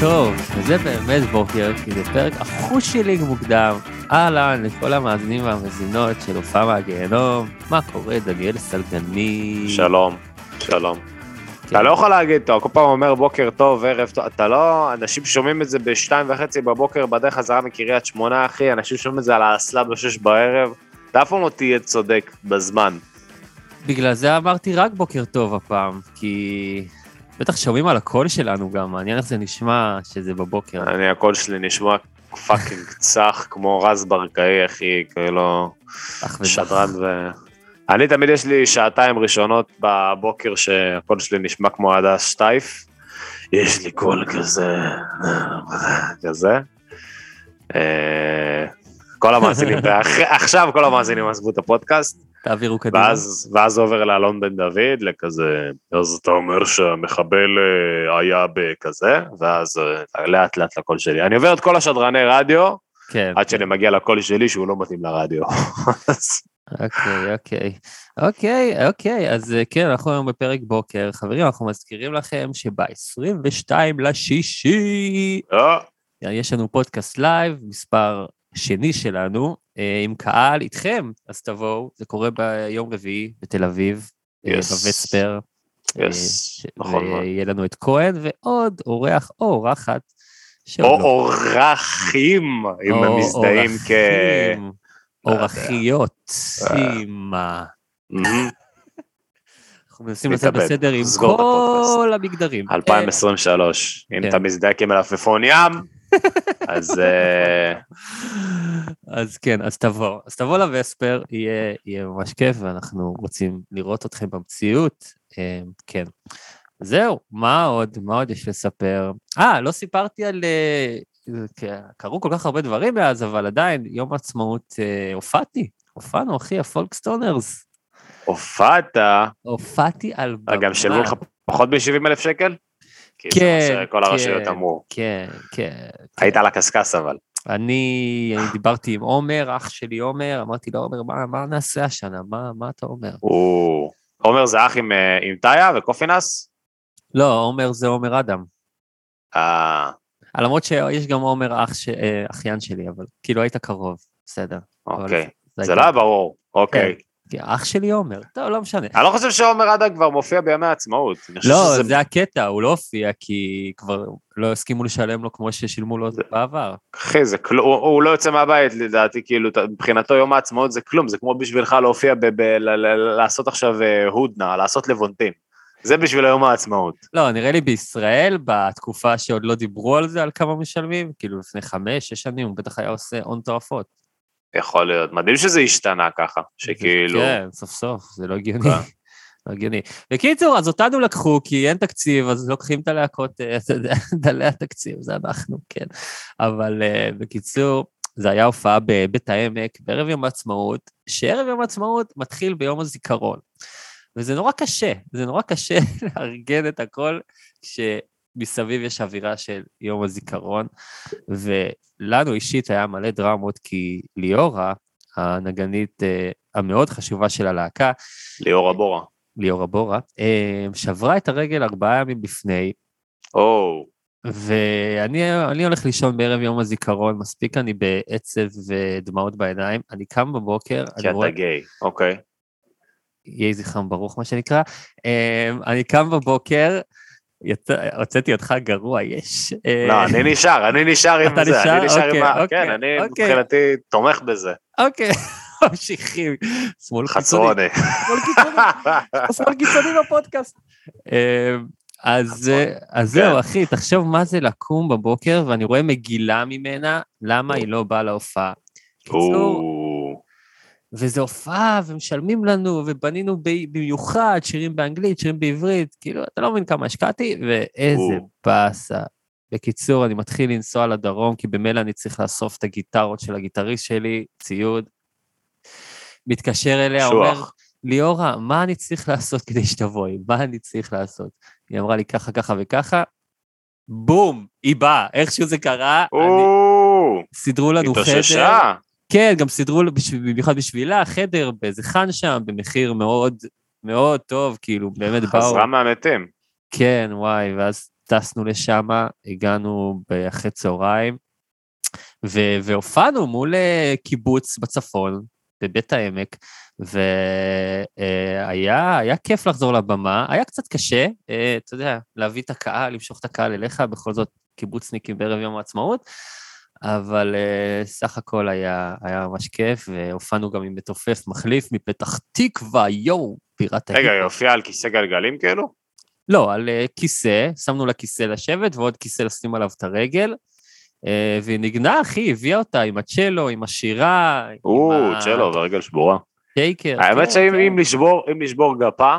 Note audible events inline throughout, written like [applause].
טוב, וזה באמת בוקר, כי זה פרק אחוש שלי מוקדם. אהלן לכל המאזינים והמאזינות של הופעה מהגיהנום. מה קורה, דניאל סלגני? שלום, שלום. כן. אתה לא יכול להגיד, אתה כל פעם אומר בוקר טוב, ערב טוב, אתה לא, אנשים שומעים את זה בשתיים וחצי בבוקר בדרך חזרה מקריית שמונה, אחי, אנשים שומעים את זה על האסלה בשש בערב, אתה אף פעם לא תהיה צודק בזמן. בגלל זה אמרתי רק בוקר טוב הפעם, כי בטח שומעים על הקול שלנו גם, מעניין איך זה נשמע שזה בבוקר. אני, הקול שלי נשמע fucking צח, כמו רזי ברקאי, אחי, כאילו. שדרן ו... אני תמיד יש לי שעתיים ראשונות בבוקר שהקול שלי נשמע כמו הדס שטייף. יש לי קול כזה, כזה. כל המאזינים, [laughs] עכשיו כל המאזינים עזבו את הפודקאסט, תעבירו קדימה. ואז, ואז עובר לאלון בן דוד, לכזה, אז אתה אומר שהמחבל אה, היה בכזה, ואז אה, לאט לאט לקול שלי. אני עובר את כל השדרני רדיו, כן. עד שאני מגיע לקול שלי שהוא לא מתאים לרדיו. [laughs] אוקיי, אוקיי. אוקיי, אוקיי, אז אה, כן, אנחנו היום בפרק בוקר. חברים, אנחנו מזכירים לכם שב-22 לשישי יש לנו פודקאסט live, מספר שני שלנו, אה, עם קהל איתכם, אז תבואו, זה קורה ביום רביעי בתל אביב, אה, Yes. בווספר. Yes, אה, נכון מאוד. ויהיה לנו את כהן ועוד אורח או אורחת. או לא- אורחים, אם או הם מזדהים כ... אורחיות, אימא. אנחנו מנסים נתאבד. בסדר עם. כל המגדרים. [laughs] 2023. אם כן. אתה מזדהה כמלפפון ים, [laughs] אז אה, אז כן, אז תבוא. אז תבוא לווספר, יהיה, ממש כיף, ואנחנו רוצים לראות אתכם במציאות. אה, כן. זהו, מה עוד? מה עוד יש לספר? אה, לא סיפרתי על... אה, קרו כל כך הרבה דברים מאז, אבל עדיין, יום העצמאות הופעתי. הופענו, אחי, הפולקסטונרס. הופעת, הופעתי על במה. גם שילמו לך פחות מ-70 אלף שקל? כי זה כן, מה שכל הרשויות כן. אמרו. כן, כן. היית על הקשקש אבל. אני, אני דיברתי עם עומר, אח שלי עומר, אמרתי לו, עומר, מה, מה נעשה השנה? מה, מה אתה אומר? עומר זה אח עם, אה, עם טאיה וקופינס? לא, עומר זה עומר אדם. אה, למרות שיש גם עומר אח ש... אה, אחיין שלי, אבל כאילו היית קרוב, בסדר. אוקיי. זה הייתה- לא היה ברור, אוקיי. אח שלי עומר, טוב, לא משנה. אני לא חושב שעומר אדם כבר מופיע בימי העצמאות. לא, שזה- זה הקטע, הוא לא הופיע כי כבר לא הסכימו לשלם לו כמו ששילמו לו זה- בעבר. אחי, זה כלום, הוא, הוא לא יוצא מהבית לדעתי, כאילו, מבחינתו יום העצמאות זה כלום, זה כמו בשבילך להופיע, ב, ב, ל, ל, לעשות עכשיו אה, הודנה, לעשות לבונטין. זה בשביל יום העצמאות. לא, נראה לי בישראל, בתקופה שעוד לא דיברו על זה, על כמה משלמים, כאילו לפני חמש, שש שנים, הוא בטח היה עושה הון תועפות. יכול להיות. מדהים שזה השתנה ככה, שכאילו... כן, סוף סוף, זה לא הגיוני. כן. [laughs] לא הגיוני. בקיצור, אז אותנו לקחו, כי אין תקציב, אז לוקחים את הלהקות, אה, אתה יודע, [laughs] דלי התקציב, זה אנחנו, כן. אבל אה, בקיצור, זה היה הופעה בבית העמק, בערב יום העצמאות, שערב יום העצמאות מתחיל ביום הזיכרון. וזה נורא קשה, זה נורא קשה [laughs] לארגן את הכל כשמסביב יש אווירה של יום הזיכרון, ולנו אישית היה מלא דרמות, כי ליאורה, הנגנית אה, המאוד חשובה של הלהקה, ליאור הבורה. ליאורה בורה, אה, שברה את הרגל ארבעה ימים לפני, או, ואני אני הולך לישון בערב יום הזיכרון, מספיק אני בעצב ודמעות בעיניים, אני קם בבוקר, כי אתה רואה, גיי, אוקיי. יהי זכרם ברוך, מה שנקרא, אה, אני קם בבוקר, הוצאתי אותך גרוע, יש. אה, לא, אני נשאר, אני נשאר עם זה? אני נשאר עם אוקיי. אוקיי, כן, אני אוקיי. מבחינתי תומך בזה. אוקיי, [laughs] ממשיכים. שמאל קיצוני. שמאל קיצוני. [laughs] שמאל קיצוני בפודקאסט. אה, אז, אה, אז כן. זהו, אחי, תחשוב מה זה לקום בבוקר, ואני רואה מגילה ממנה, למה היא לא באה להופעה. קיצור, או, וזו הופעה, ומשלמים לנו, ובנינו במיוחד שירים באנגלית, שירים בעברית, כאילו, אתה לא מבין כמה השקעתי, ואיזה. באסה. בקיצור, אני מתחיל לנסוע לדרום, כי במילא אני צריך לאסוף את הגיטרות של הגיטריסט שלי, ציוד. מתקשר אליה, אומר, קשוח. ליאורה, מה אני צריך לעשות כדי שתבואי? מה אני צריך לעשות? היא אמרה לי ככה, ככה וככה, בום, היא באה. איכשהו זה קרה, אני, או, סידרו לנו חדר. התאוששה. כן, גם סידרו, לו במיוחד בשבילה, חדר באיזה חאן שם, במחיר מאוד מאוד טוב, כאילו, באמת באו... חזרה מהמתים. כן, וואי, ואז טסנו לשם, הגענו אחרי צהריים, ו- והופענו מול אה, קיבוץ בצפון, בבית העמק, והיה היה כיף לחזור לבמה, היה קצת קשה, אה, אתה יודע, להביא את הקהל, למשוך את הקהל אליך, בכל זאת קיבוצניקים בערב יום העצמאות, אבל אה, סך הכל היה, היה ממש כיף, והופענו גם עם מתופף מחליף מפתח תקווה, יואו, בירת רגע, היא. הופיעה על כיסא גלגלים כאילו? לא, על אה, כיסא, שמנו לה כיסא לשבת ועוד כיסא לשים עליו את הרגל, אה, והיא ניגנה, אחי, הביאה אותה עם הצ'לו, עם השירה, או, צ'לו, ורגל שבורה. השייקר. האמת כן, שאם כן. אם לשבור, אם לשבור גפה,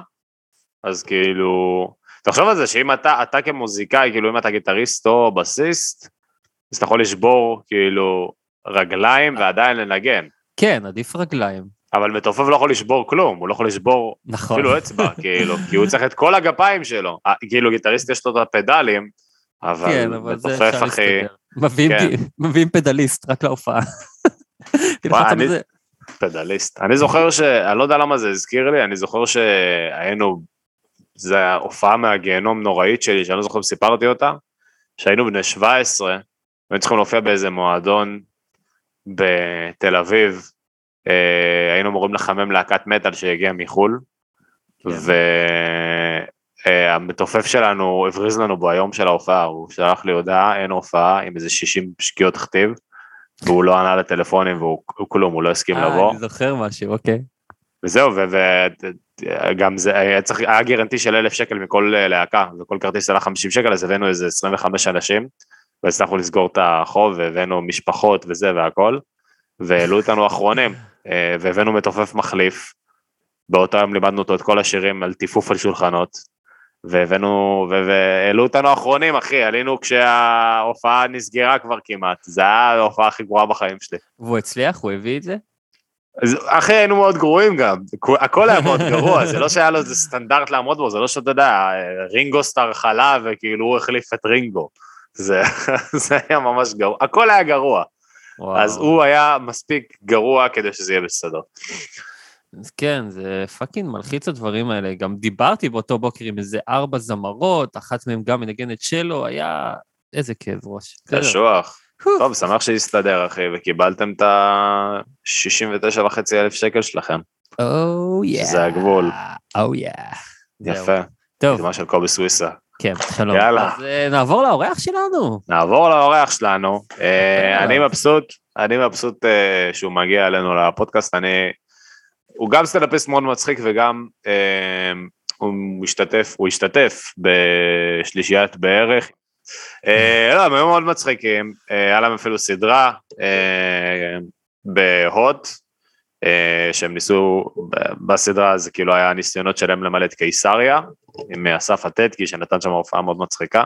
אז כאילו... תחשוב על זה שאם אתה, אתה כמוזיקאי, כאילו אם אתה גיטריסט או בסיסט, אז אתה יכול לשבור כאילו רגליים ועדיין לנגן. כן, עדיף רגליים, אבל מתופף לא יכול לשבור כלום, הוא לא יכול לשבור נכון. אפילו אצבע, [laughs] כאילו, כי הוא צריך את כל הגפיים שלו. אה, כאילו גיטריסט יש לו את הפדלים, אבל כן, אבל זה אפשר אחי, להסתדר. מביאים כן. מביאים פדליסט רק להופעה. [laughs] וואי, על אני-. פדליסט. אני זוכר ש... אני לא יודע למה זה הזכיר לי, אני זוכר שהיינו... זו ההופעה מהגיהנום נוראית שלי, שאני לא זוכר אם סיפרתי אותה, שהיינו בני 17, והיינו צריכים להופיע באיזה מועדון בתל אביב, אה, היינו אמורים לחמם להקת מטאל שהגיעה מחו"ל, כן. והמתופף שלנו הבריז לנו ביום של ההופעה, הוא שלח לי הודעה, אין הופעה עם איזה 60 שגיאות כתיב, והוא לא ענה לטלפונים והוא הוא כלום, הוא לא הסכים אה, לבוא. אני זוכר משהו, אוקיי. וזהו, וגם זה היה צריך, היה גרנטי של אלף שקל מכל אה, להקה, וכל כרטיס עלה 50 שקל, אז הבאנו איזה 25 אנשים, והצלחנו לסגור את החוב, והבאנו משפחות וזה והכל, והעלו אותנו אחרונים, אה, והבאנו מתופף מחליף, באותו יום לימדנו אותו את כל השירים על טיפוף על שולחנות, והבאנו, והעלו אותנו אחרונים, אחי, עלינו כשההופעה נסגרה כבר כמעט, היה ההופעה הכי גרועה בחיים שלי. והוא הצליח? הוא הביא את זה? אז אחי היינו מאוד גרועים גם, הכל היה מאוד גרוע, זה לא שהיה לו איזה סטנדרט לעמוד בו, זה לא שאתה יודע, רינגו סטאר חלה וכאילו הוא החליף את רינגו, זה, [laughs] זה היה ממש גרוע, הכל היה גרוע, וואו. אז הוא היה מספיק גרוע כדי שזה יהיה בסדר. אז כן, זה fucking מלחיץ הדברים האלה. גם דיברתי באותו בוקר עם איזה ארבע זמרות, אחת מהן גם מנגנת שלו, היה... איזה כאב ראש. קשוח. טוב, שמח שהסתדר אחי, וקיבלתם את ה-69 וחצי אלף שקל שלכם, או יא. שזה הגבול. או יא. יפה, טוב, קדמה של קובי סוויסה. כן, שלום. יאללה. אז אה, נעבור לאורח שלנו. נעבור לאורח שלנו. אה. אני מבסוט, אני מבסוט אה, שהוא מגיע אלינו לפודקאסט, אני... הוא גם סטנדאפיסט מאוד מצחיק וגם אה, הוא משתתף, הוא השתתף בשלישיית בערך. אה, [laughs] לא, הם היו מאוד מצחיקים, אה, היה להם אפילו סדרה אה, בהוט, שהם ניסו, בסדרה זה כאילו היה ניסיונות שלהם למלא את קיסריה, עם אסף עתדקי שנתן שם הופעה מאוד מצחיקה.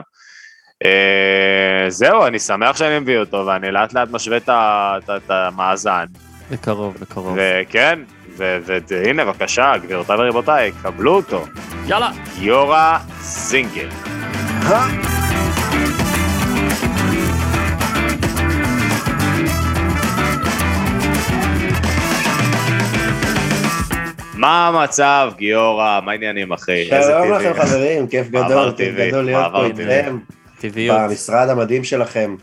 אה, זהו, אני שמח שאני מביא אותו, ואני לאט לאט משווה את המאזן. בקרוב, בקרוב. וכן, ו- והנה בבקשה, גבירותיי ורבותיי, קבלו אותו, יאללה. גיורא זינגר. מה המצב, גיורא? מה העניינים, אחי? איזה שלום. לכם חברים, כיף גדול, כיף גדול להיות פה. איתכם, טבעיות. במשרד המדהים שלכם.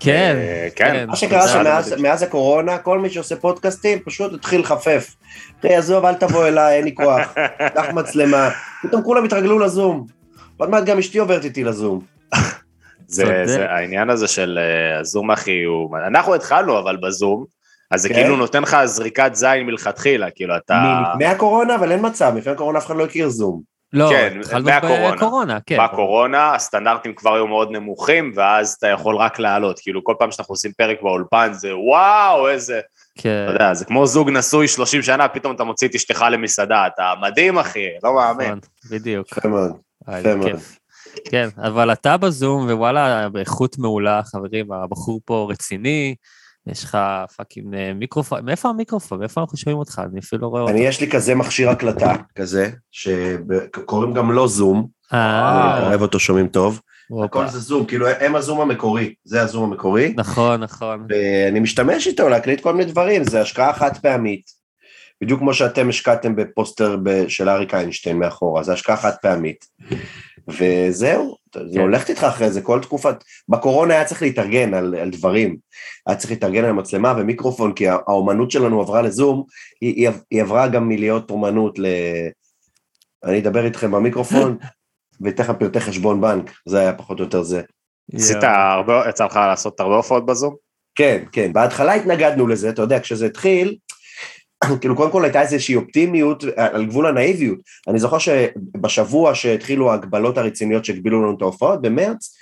כן. אה, כן. מה שקרה. שמאז מאז הקורונה, כל מי שעושה פודקאסטים פשוט התחיל לחפף. אחי, עזוב, אל תבוא אליי, אין לי כוח, [laughs] קח מצלמה. פתאום כולם התרגלו לזום. עוד מעט גם אשתי עוברת איתי לזום. זה. זה העניין הזה של אה, הזום אחי, הוא... אנחנו התחלנו אבל בזום, אז זה כן. כאילו נותן לך זריקת זין מלכתחילה, כאילו אתה... מלפני הקורונה, אבל אין מצב, לפני הקורונה אף אחד לא הכיר זום. לא, כן, התחלנו. בקורונה, כן. בקורונה הסטנדרטים כבר היו מאוד נמוכים, ואז אתה יכול רק לעלות. כאילו, כל פעם שאנחנו עושים פרק באולפן זה וואו, איזה... כן. אתה יודע, זה כמו זוג נשוי 30 שנה, פתאום אתה מוציא את אשתך למסעדה, אתה מדהים, אחי, לא מאמין. נכון, בדיוק. יפה מאוד. אה, יפה מאוד. כן, אבל אתה בזום, ווואלה, באיכות מעולה, חברים, הבחור פה רציני, יש לך fucking אה, מיקרופון, מאיפה המיקרופון? מאיפה אנחנו שומעים אותך? אני אפילו לא רואה אותו. אני, יש לי כזה מכשיר הקלטה, כזה, שקוראים גם לו זום, אני אה, אוהב אותו, שומעים טוב. הכל זה זום, כאילו הם הזום המקורי, זה הזום המקורי, נכון, נכון. ואני משתמש איתו להקליט כל מיני דברים, זה השקעה חד פעמית. בדיוק כמו שאתם השקעתם בפוסטר של אריק איינשטיין מאחורה, זה השקעה חד פעמית. וזהו, זה כן. הולכת איתך אחרי זה כל תקופת... בקורונה היה צריך להתארגן על, על דברים. היה צריך להתארגן על מצלמה ומיקרופון, כי הא- האומנות שלנו עברה לזום, היא, היא, היא עברה גם מלהיות אומנות ל... אני אדבר איתכם במיקרופון, [laughs] ואתן לך פרטי חשבון בנק, זה היה פחות או יותר זה. עשית. הרבה, יצא לך לעשות הרבה הופעות בזום? כן, כן, בהתחלה התנגדנו לזה, אתה יודע, כשזה התחיל, כאילו קודם כל הייתה איזושהי אופטימיות על גבול הנאיביות. אני זוכר שבשבוע שהתחילו ההגבלות הרציניות שהגבילו לנו את ההופעות, במרץ,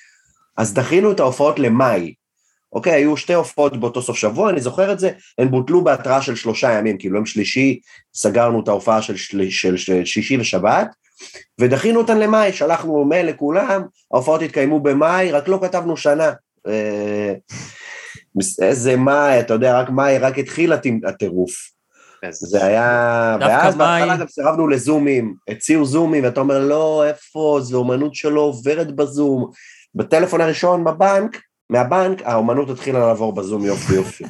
אז דחינו את ההופעות למאי. אוקיי, היו שתי הופעות באותו סוף שבוע, אני זוכר את זה, הן בוטלו בהתראה של שלושה ימים, כאילו יום שלישי סגרנו את ההופעה של, של, של, של שישי ושבת, ודחינו אותן למאי, שלחנו מייל לכולם, ההופעות התקיימו במאי, רק לא כתבנו שנה. אה, איזה מאי, אתה יודע, רק מאי, רק התחיל הטי- הטירוף. זה היה... דווקא ואז בהתחלה גם סירבנו לזומים, הציעו זומים, ואתה אומר, לא, איפה, זו אומנות שלא עוברת בזום. בטלפון הראשון בבנק, מהבנק, האומנות התחילה לעבור בזום יופי יופי.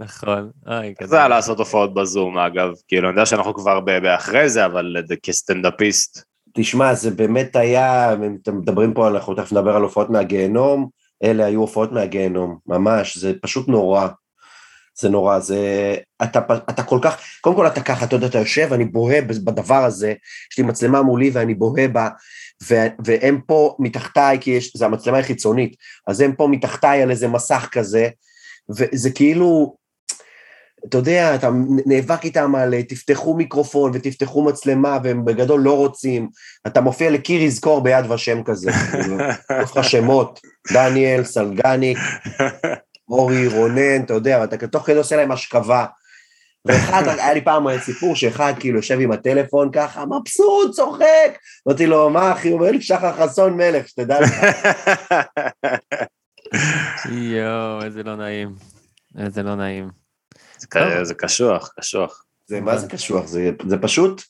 נכון. אוי, איך זה היה לעשות הופעות בזום, אגב? כאילו, אני יודע שאנחנו כבר באחרי זה, אבל כסטנדאפיסט, תשמע, זה באמת היה, אם אתם מדברים פה, אנחנו תכף נדבר על הופעות מהגיהנום, אלה היו הופעות מהגיהנום, ממש, זה פשוט נורא. זה נורא, זה... אתה, אתה כל כך, קודם כל אתה ככה, אתה יודע, אתה יושב, אני בוהה בדבר הזה, יש לי מצלמה מולי ואני בוהה בה, ו, והם פה מתחתיי, כי יש, זה המצלמה החיצונית, אז הם פה מתחתיי על איזה מסך כזה, וזה כאילו, אתה יודע, אתה נאבק איתם על אה, תפתחו מיקרופון ותפתחו מצלמה, והם בגדול לא רוצים, אתה מופיע לקיר יזכור ביד ושם כזה, כאילו, [laughs] יש לך שמות, דניאל, סלגניק, אורי, רונן, אתה יודע, ואתה תוך כדי עושה להם השכבה. ואחד, [laughs] היה לי פעם סיפור שאחד כאילו יושב עם הטלפון ככה, מבסוט, צוחק. אמרתי לו, מה אחי? הוא אומר לי, שחר חסון מלך, שתדע לך. יואו, איזה לא נעים. איזה לא נעים. זה קשוח, קשוח. זה, מה זה קשוח? זה, זה פשוט...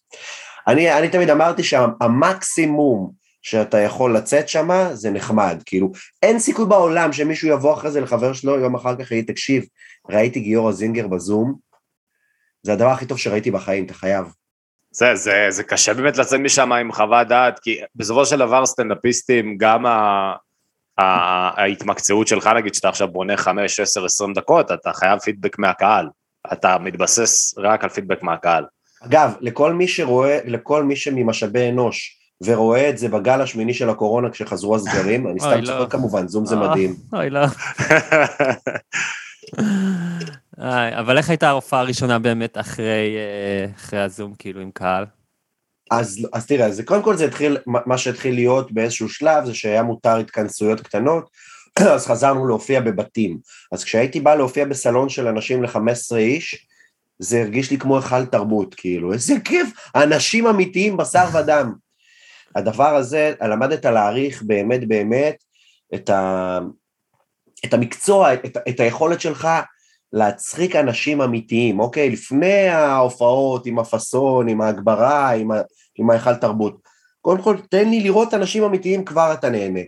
אני, אני תמיד אמרתי שהמקסימום שאתה יכול לצאת שם זה נחמד, כאילו, אין סיכוי בעולם שמישהו יבוא אחרי זה לחבר שלו, יום אחר כך יגיד, תקשיב, ראיתי גיורא זינגר בזום, זה הדבר הכי טוב שראיתי בחיים, אתה חייב. זה, זה, זה קשה באמת לצאת משם עם חוות דעת, כי בסופו של דבר סטנדאפיסטים, גם ה, ההתמקצעות שלך, נגיד שאתה עכשיו בונה 5, 10, 20 דקות, אתה חייב פידבק מהקהל. אתה מתבסס רק על פידבק מהקהל. אגב, לכל מי שרואה, לכל מי שממשאבי אנוש, ורואה את זה בגל השמיני של הקורונה כשחזרו הסגרים, אני סתם אוי, צוחק לא. כמובן, זום זה אה, מדהים. אוי, לא. אבל איך הייתה ההופעה הראשונה באמת אחרי אה, אחרי הזום, כאילו, עם קהל? אז, אז תראה, אז קודם כל זה התחיל, מה שהתחיל להיות באיזשהו שלב זה שהיה מותר התכנסויות קטנות, [clears throat] אז חזרנו להופיע בבתים. אז כשהייתי בא להופיע בסלון של אנשים ל-15 איש, זה הרגיש לי כמו היכל תרבות, כאילו, איזה כיף, אנשים אמיתיים, בשר ודם. הדבר הזה, למדת להעריך באמת באמת את, ה, את המקצוע, את, את היכולת שלך להצחיק אנשים אמיתיים, אוקיי? לפני ההופעות עם הפאסון, עם ההגברה, עם, ה, עם ההיכל תרבות. קודם כל, תן לי לראות אנשים אמיתיים, כבר אתה נהנה.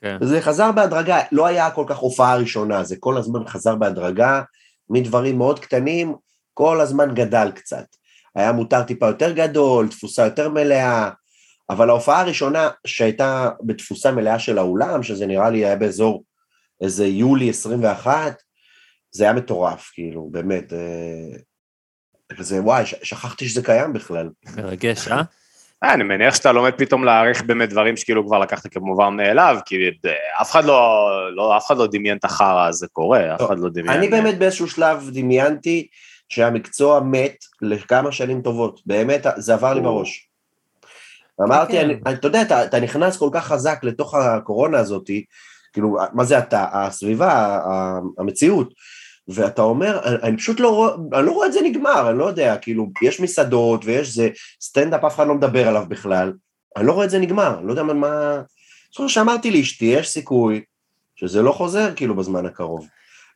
כן. וזה חזר בהדרגה, לא היה כל כך הופעה ראשונה, זה כל הזמן חזר בהדרגה, מדברים מאוד קטנים, כל הזמן גדל קצת. היה מותר טיפה יותר גדול, תפוסה יותר מלאה, אבל ההופעה הראשונה שהייתה בתפוסה מלאה של האולם, שזה נראה לי היה באזור איזה יולי 21, זה היה מטורף, כאילו, באמת. אה, כזה, וואי, שכחתי שזה קיים בכלל. מרגש, אה? אה, אני מניח שאתה לומד פתאום להעריך באמת דברים שכאילו כבר לקחת כמובן מאליו, כי אה, אף אחד לא, לא, אף אחד לא דמיין את החרא הזה קורה, אף לא, אחד לא דמיין. אני באמת באיזשהו שלב דמיינתי שהמקצוע מת לכמה שנים טובות, באמת, זה עבר לי. בראש. אמרתי, כן. אני, אתה יודע, אתה, אתה נכנס כל כך חזק לתוך הקורונה הזאת, כאילו, מה זה אתה? הסביבה, המציאות, ואתה אומר, אני, אני פשוט לא רואה, אני לא רואה את זה נגמר, אני לא יודע, כאילו, יש מסעדות ויש זה, סטנדאפ אף אחד לא מדבר עליו בכלל, אני לא רואה את זה נגמר, אני לא יודע מה... זוכר שאמרתי לאשתי, יש סיכוי שזה לא חוזר כאילו בזמן הקרוב.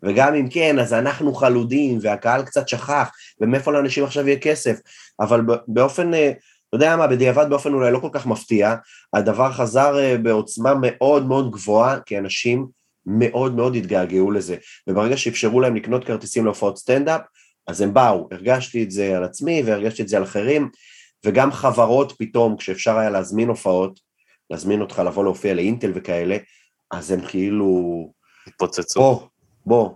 וגם אם כן, אז אנחנו חלודים, והקהל קצת שכח, ומאיפה לאנשים עכשיו יהיה כסף. אבל באופן, אה, אתה יודע מה, בדיעבד באופן אולי לא כל כך מפתיע, הדבר חזר אה, בעוצמה מאוד מאוד גבוהה, כי אנשים מאוד מאוד התגעגעו לזה. וברגע שאפשרו להם לקנות כרטיסים להופעות סטנדאפ, אז הם באו. הרגשתי את זה על עצמי והרגשתי את זה על אחרים, וגם חברות פתאום, כשאפשר היה להזמין הופעות, להזמין אותך לבוא להופיע לאינטל וכאלה, אז הם כאילו, התפוצצו. בוא, בוא,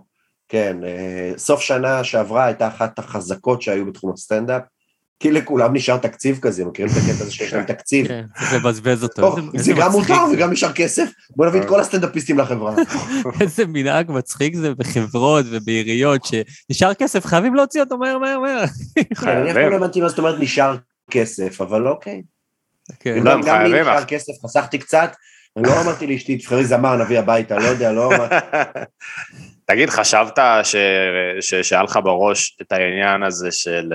כן, אה, סוף שנה שעברה הייתה אחת החזקות שהיו בתחום הסטנדאפ, כי לכולם נשאר תקציב כזה, מכירים את הקטע הזה שיש להם תקציב? כן, צריך לבזבז אותו. זה גם. מותר וגם נשאר כסף, בוא נביא את כל הסטנדאפיסטים לחברה. [laughs] איזה מנהג מצחיק זה בחברות ובעיריות, שנשאר כסף, חייבים להוציא אותו מהר, מהר, מהר. אני אף פעם. לא הבנתי מה זאת אומרת נשאר כסף, אבל אוקיי. כן. לא, גם לי נשאר. כסף, חסכתי קצת, אני לא אמרתי לאשתי, תבחרי זמר, נביא הביתה, לא יודע, לא אמרתי. [laughs] תגיד, חשבת ש- ש- שהיה לך בראש את העניין הזה של...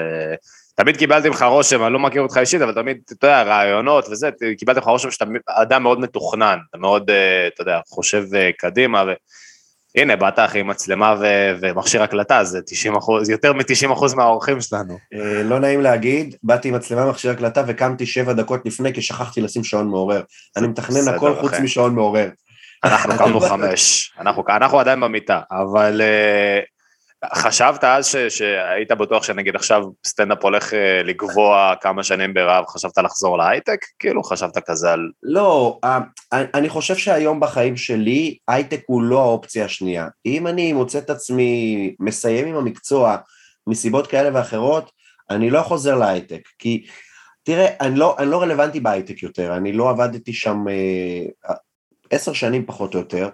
תמיד קיבלתי ממך רושם, אני לא מכיר אותך אישית, אבל תמיד, אתה יודע, רעיונות וזה, קיבלתי ממך רושם שאתה אדם מאוד מתוכנן, אתה מאוד, אה, אתה יודע, חושב אה, קדימה, והנה, באת אחי עם מצלמה ו- ומכשיר הקלטה, זה 90 אחוז, יותר מ-90 אחוז מהאורחים שלנו. אה, לא נעים להגיד, באתי עם מצלמה מכשיר הקלטה וקמתי שבע דקות לפני כי שכחתי לשים שעון מעורר. אני מתכנן הכל חוץ. משעון מעורר. אנחנו קמנו [laughs] חמש, אנחנו, אנחנו עדיין במיטה, אבל חשבת אז ש, שהיית בטוח שנגיד עכשיו סטנדאפ הולך אה, לגבוה כמה שנים ברעב, חשבת לחזור להייטק? כאילו חשבת כזה על... לא, אה, אני חושב שהיום בחיים שלי, הייטק הוא לא האופציה השנייה. אם אני מוצא את עצמי מסיים עם המקצוע מסיבות כאלה ואחרות, אני לא חוזר להייטק. כי, תראה, אני לא, אני לא רלוונטי בהייטק יותר, אני לא עבדתי שם אה, עשר שנים פחות או יותר,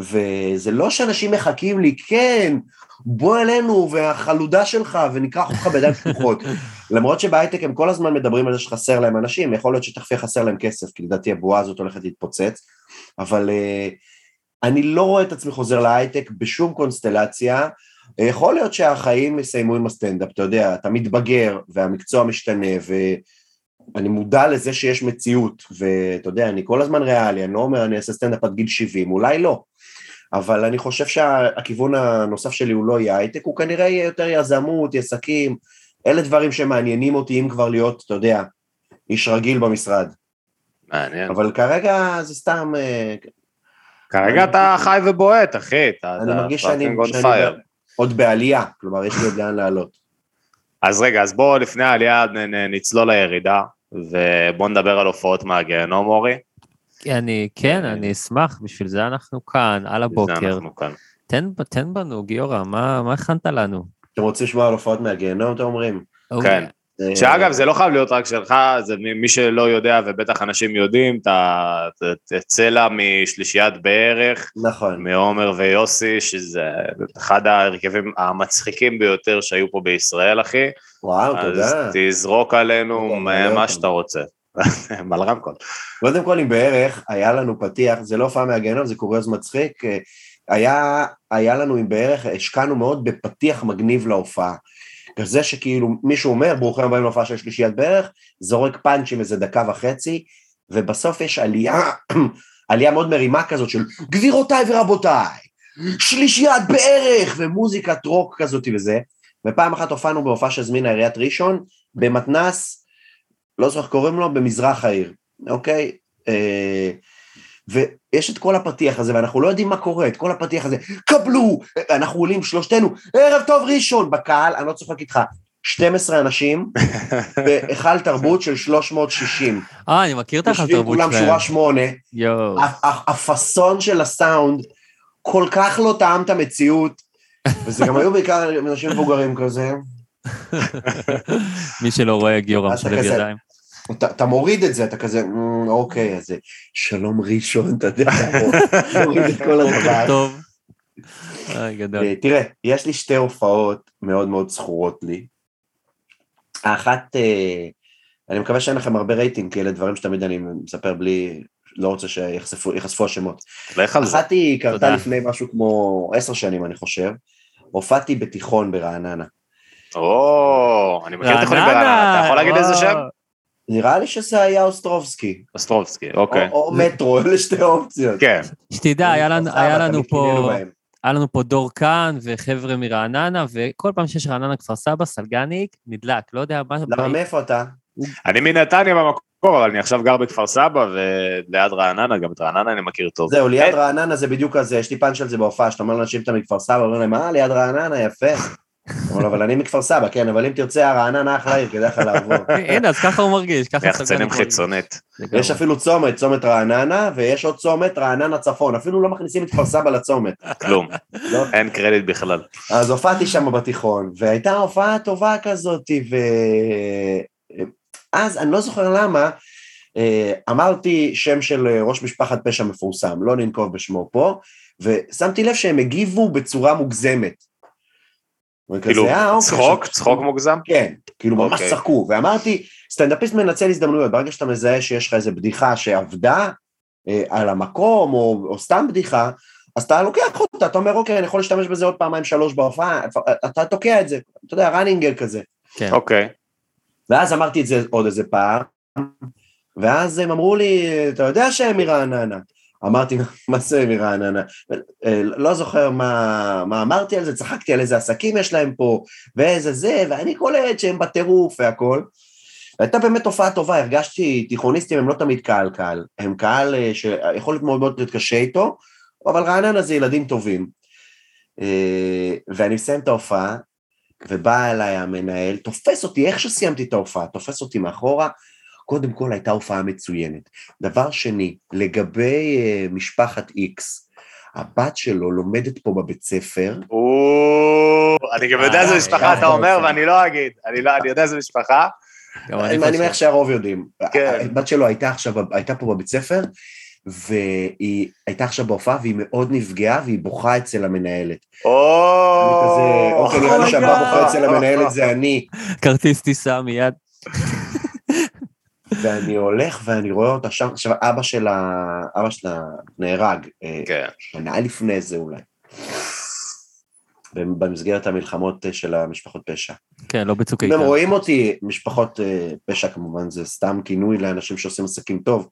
וזה לא שאנשים מחכים לי, כן, בוא אלינו, והחלודה שלך, וניקח אותך בידיים פתוחות. [laughs] למרות שבהייטק הם כל הזמן מדברים על זה שחסר להם אנשים, יכול להיות שתכף יהיה חסר להם כסף, כי לדעתי הבועה הזאת הולכת להתפוצץ, אבל uh, אני לא רואה את עצמי חוזר להייטק בשום קונסטלציה. יכול להיות שהחיים יסיימו עם הסטנדאפ, אתה יודע, אתה מתבגר והמקצוע משתנה, ואני מודע לזה שיש מציאות, ואתה יודע, אני כל הזמן ריאלי, אני לא אומר אני אעשה סטנדאפ עד גיל 70, אולי לא. אבל אני חושב שהכיוון הנוסף שלי הוא לא יהיה הייטק, הוא כנראה יהיה יותר יזמות, עסקים, אלה דברים שמעניינים אותי אם כבר להיות, אתה יודע, איש רגיל במשרד. מעניין. אבל כרגע זה סתם... אה, כרגע אתה חי ובועט, אחי, אתה אני מרגיש שאני שאני. עוד בעלייה, כלומר יש לי עוד לאן לעלות. אז רגע, אז בואו לפני העלייה נצלול לירידה, ובואו נדבר על הופעות מהגיהנום, אורי. אני, כן, אני אשמח, בשביל זה אנחנו כאן, על זה הבוקר. אנחנו כאן. תן, תן בנו, גיורא, מה, מה הכנת לנו? אתם רוצים לשמוע על הופעות מהגיהנום, אתם אומרים? כן. אה, שאגב, זה לא חייב להיות רק שלך, זה מי מי שלא יודע, ובטח אנשים יודעים, אתה אתה צלע משלישיית בערך, נכון. מעומר ויוסי, שזה אחד ההרכבים המצחיקים ביותר שהיו פה בישראל, אחי. וואו, אז תודה. תזרוק עלינו מה. שאתה רוצה. [laughs] על רמקול. קודם כל, עם בערך, היה לנו פתיח, זה לא הופעה מהגיהנום, זה קוריוז מצחיק, אה, היה, היה לנו עם בערך, השקענו מאוד בפתיח מגניב להופעה. כזה שכאילו מישהו אומר, ברוכים הבאים להופעה של שלישיית בערך, זורק פאנצ'ים איזה דקה וחצי, ובסוף יש עלייה, [clears throat] עלייה מאוד מרימה כזאת של גבירותיי ורבותיי, שלישיית בערך, ומוזיקת רוק כזאת וזה. ופעם אחת הופענו בהופעה שהזמינה עיריית ראשון, במתנס, לא זוכר איך קוראים לו, במזרח העיר, אוקיי? אה, ויש את כל הפתיח הזה, ואנחנו לא יודעים מה קורה, את כל הפתיח הזה, קבלו! אנחנו עולים שלושתנו, ערב טוב ראשון, בקהל, אני לא צוחק איתך, 12 אנשים, [laughs] והיכל תרבות של 360. אה, אני מכיר את יושבים התרבות כולם שלהם. שורה שמונה, יואו. הפאסון של הסאונד כל כך לא טעם את המציאות, [laughs] וזה גם היו בעיקר אנשים מבוגרים כזה. מי שלא רואה, משלב כזה- ידיים. אתה, אתה מוריד את זה, אתה כזה, "מ, אוקיי, אז זה שלום ראשון, אתה יודע, מוריד את כל הדבר. טוב. גדול. אה, תראה, יש לי שתי הופעות מאוד מאוד זכורות לי. האחת, אה, אני מקווה שאין לכם הרבה רייטינג, כי אלה דברים שתמיד אני מספר בלי, לא רוצה שיחשפו השמות. לך על זה. אחת היא קרתה. לפני משהו כמו עשר שנים, אני חושב. הופעתי בתיכון ברעננה. או, אני מכיר את תיכונים ברעננה, אתה יכול להגיד איזה שם? נראה לי שזה היה אוסטרובסקי, אוסטרובסקי, אוקיי. או, או מטרו, אלה שתי אופציות. כן, שתדע, היה לנו- היה לנו פה... היה לנו פה דור כאן וחבר'ה מרעננה, וכל פעם שיש רעננה כפר סבא, סלגניק, נדלק, לא יודע מה... למה, מאיפה אתה? אני מנתניה במקור, אבל אני עכשיו גר בכפר סבא, וליד רעננה, גם את רעננה אני מכיר טוב. זהו, ליד אין- רעננה זה בדיוק כזה, יש לי פאנץ' על זה בהופעה, שאתה אומר לאנשים שאתה מכפר סבא, אומר להם, אה, ליד רעננה, יפה. אבל אני מכפר סבא, כן, אבל אם תרצה, הרעננה אחלה עיר, כדאי לך לעבור. [laughs] הנה, אז ככה הוא מרגיש, ככה יחצנים סלגניק מרגיש. חיצונית. יש אפילו צומת, צומת רעננה, ויש עוד צומת, רעננה צפון, אפילו לא מכניסים את כפר סבא לצומת. [laughs] כלום, לא? אין קרדיט בכלל. אז הופעתי שם בתיכון, והייתה הופעה טובה כזאת, ואז אני לא זוכר למה, אה, אמרתי שם של אה, ראש משפחת פשע מפורסם, לא ננקוב בשמו פה, ושמתי לב שהם הגיבו בצורה מוגזמת. כאילו, וכזה, "אה, אוקיי, צחוק, צחוק מוגזם? כן, כאילו ממש אוקיי. צחקו, ואמרתי, סטנדאפיסט מנצל הזדמנויות, ברגע שאתה מזהה שיש לך איזה בדיחה שעבדה אה, על המקום, או, או סתם בדיחה, אז אתה לוקח אותה, אתה אומר, אוקיי, אני יכול להשתמש בזה עוד פעמיים שלוש בהופעה, אתה תוקע את זה, אתה יודע, ראנינגר כזה. כן. אוקיי. ואז אמרתי את זה עוד איזה פעם, ואז הם אמרו לי, אתה יודע שהם מרעננה. אמרתי, מה זה מרעננה? אה, לא זוכר מה, מה אמרתי על זה, צחקתי על איזה עסקים יש להם פה, ואיזה זה, ואני קולט שהם בטירוף והכל. והייתה באמת תופעה טובה, הרגשתי, תיכוניסטים הם לא תמיד קהל קהל, הם קהל אה, שיכול להיות מאוד מאוד להיות קשה איתו, אבל רעננה זה ילדים טובים. אה, ואני מסיים את ההופעה, ובא אליי המנהל, תופס אותי, איך שסיימתי את ההופעה, תופס אותי מאחורה, קודם כל הייתה הופעה מצוינת. דבר שני, לגבי uh, משפחת איקס, הבת שלו לומדת פה בבית ספר, או, אני גם יודע איזה אה, משפחה אתה אה, אומר, אה. ואני לא אגיד. אני לא, אני יודע איזה משפחה. גם אני מניח. שהרוב יודעים. כן. הבת שלו הייתה עכשיו, הייתה פה בבית ספר, והיא הייתה עכשיו בהופעה והיא מאוד נפגעה והיא בוכה אצל המנהלת. או... אני כזה, אוקיי, נראה לי Oh שהבא. בוכה אצל המנהלת זה אני. כרטיס טיסה מיד. ואני הולך ואני רואה אותה שם, עכשיו אבא שלה, אבא שלה נהרג, אה, כן. שנה לפני זה אולי. במסגרת המלחמות אה, של המשפחות פשע. כן, לא בצוק אם איתן. הם רואים אותי, משפחות אה, פשע כמובן, זה סתם כינוי לאנשים שעושים עסקים טוב.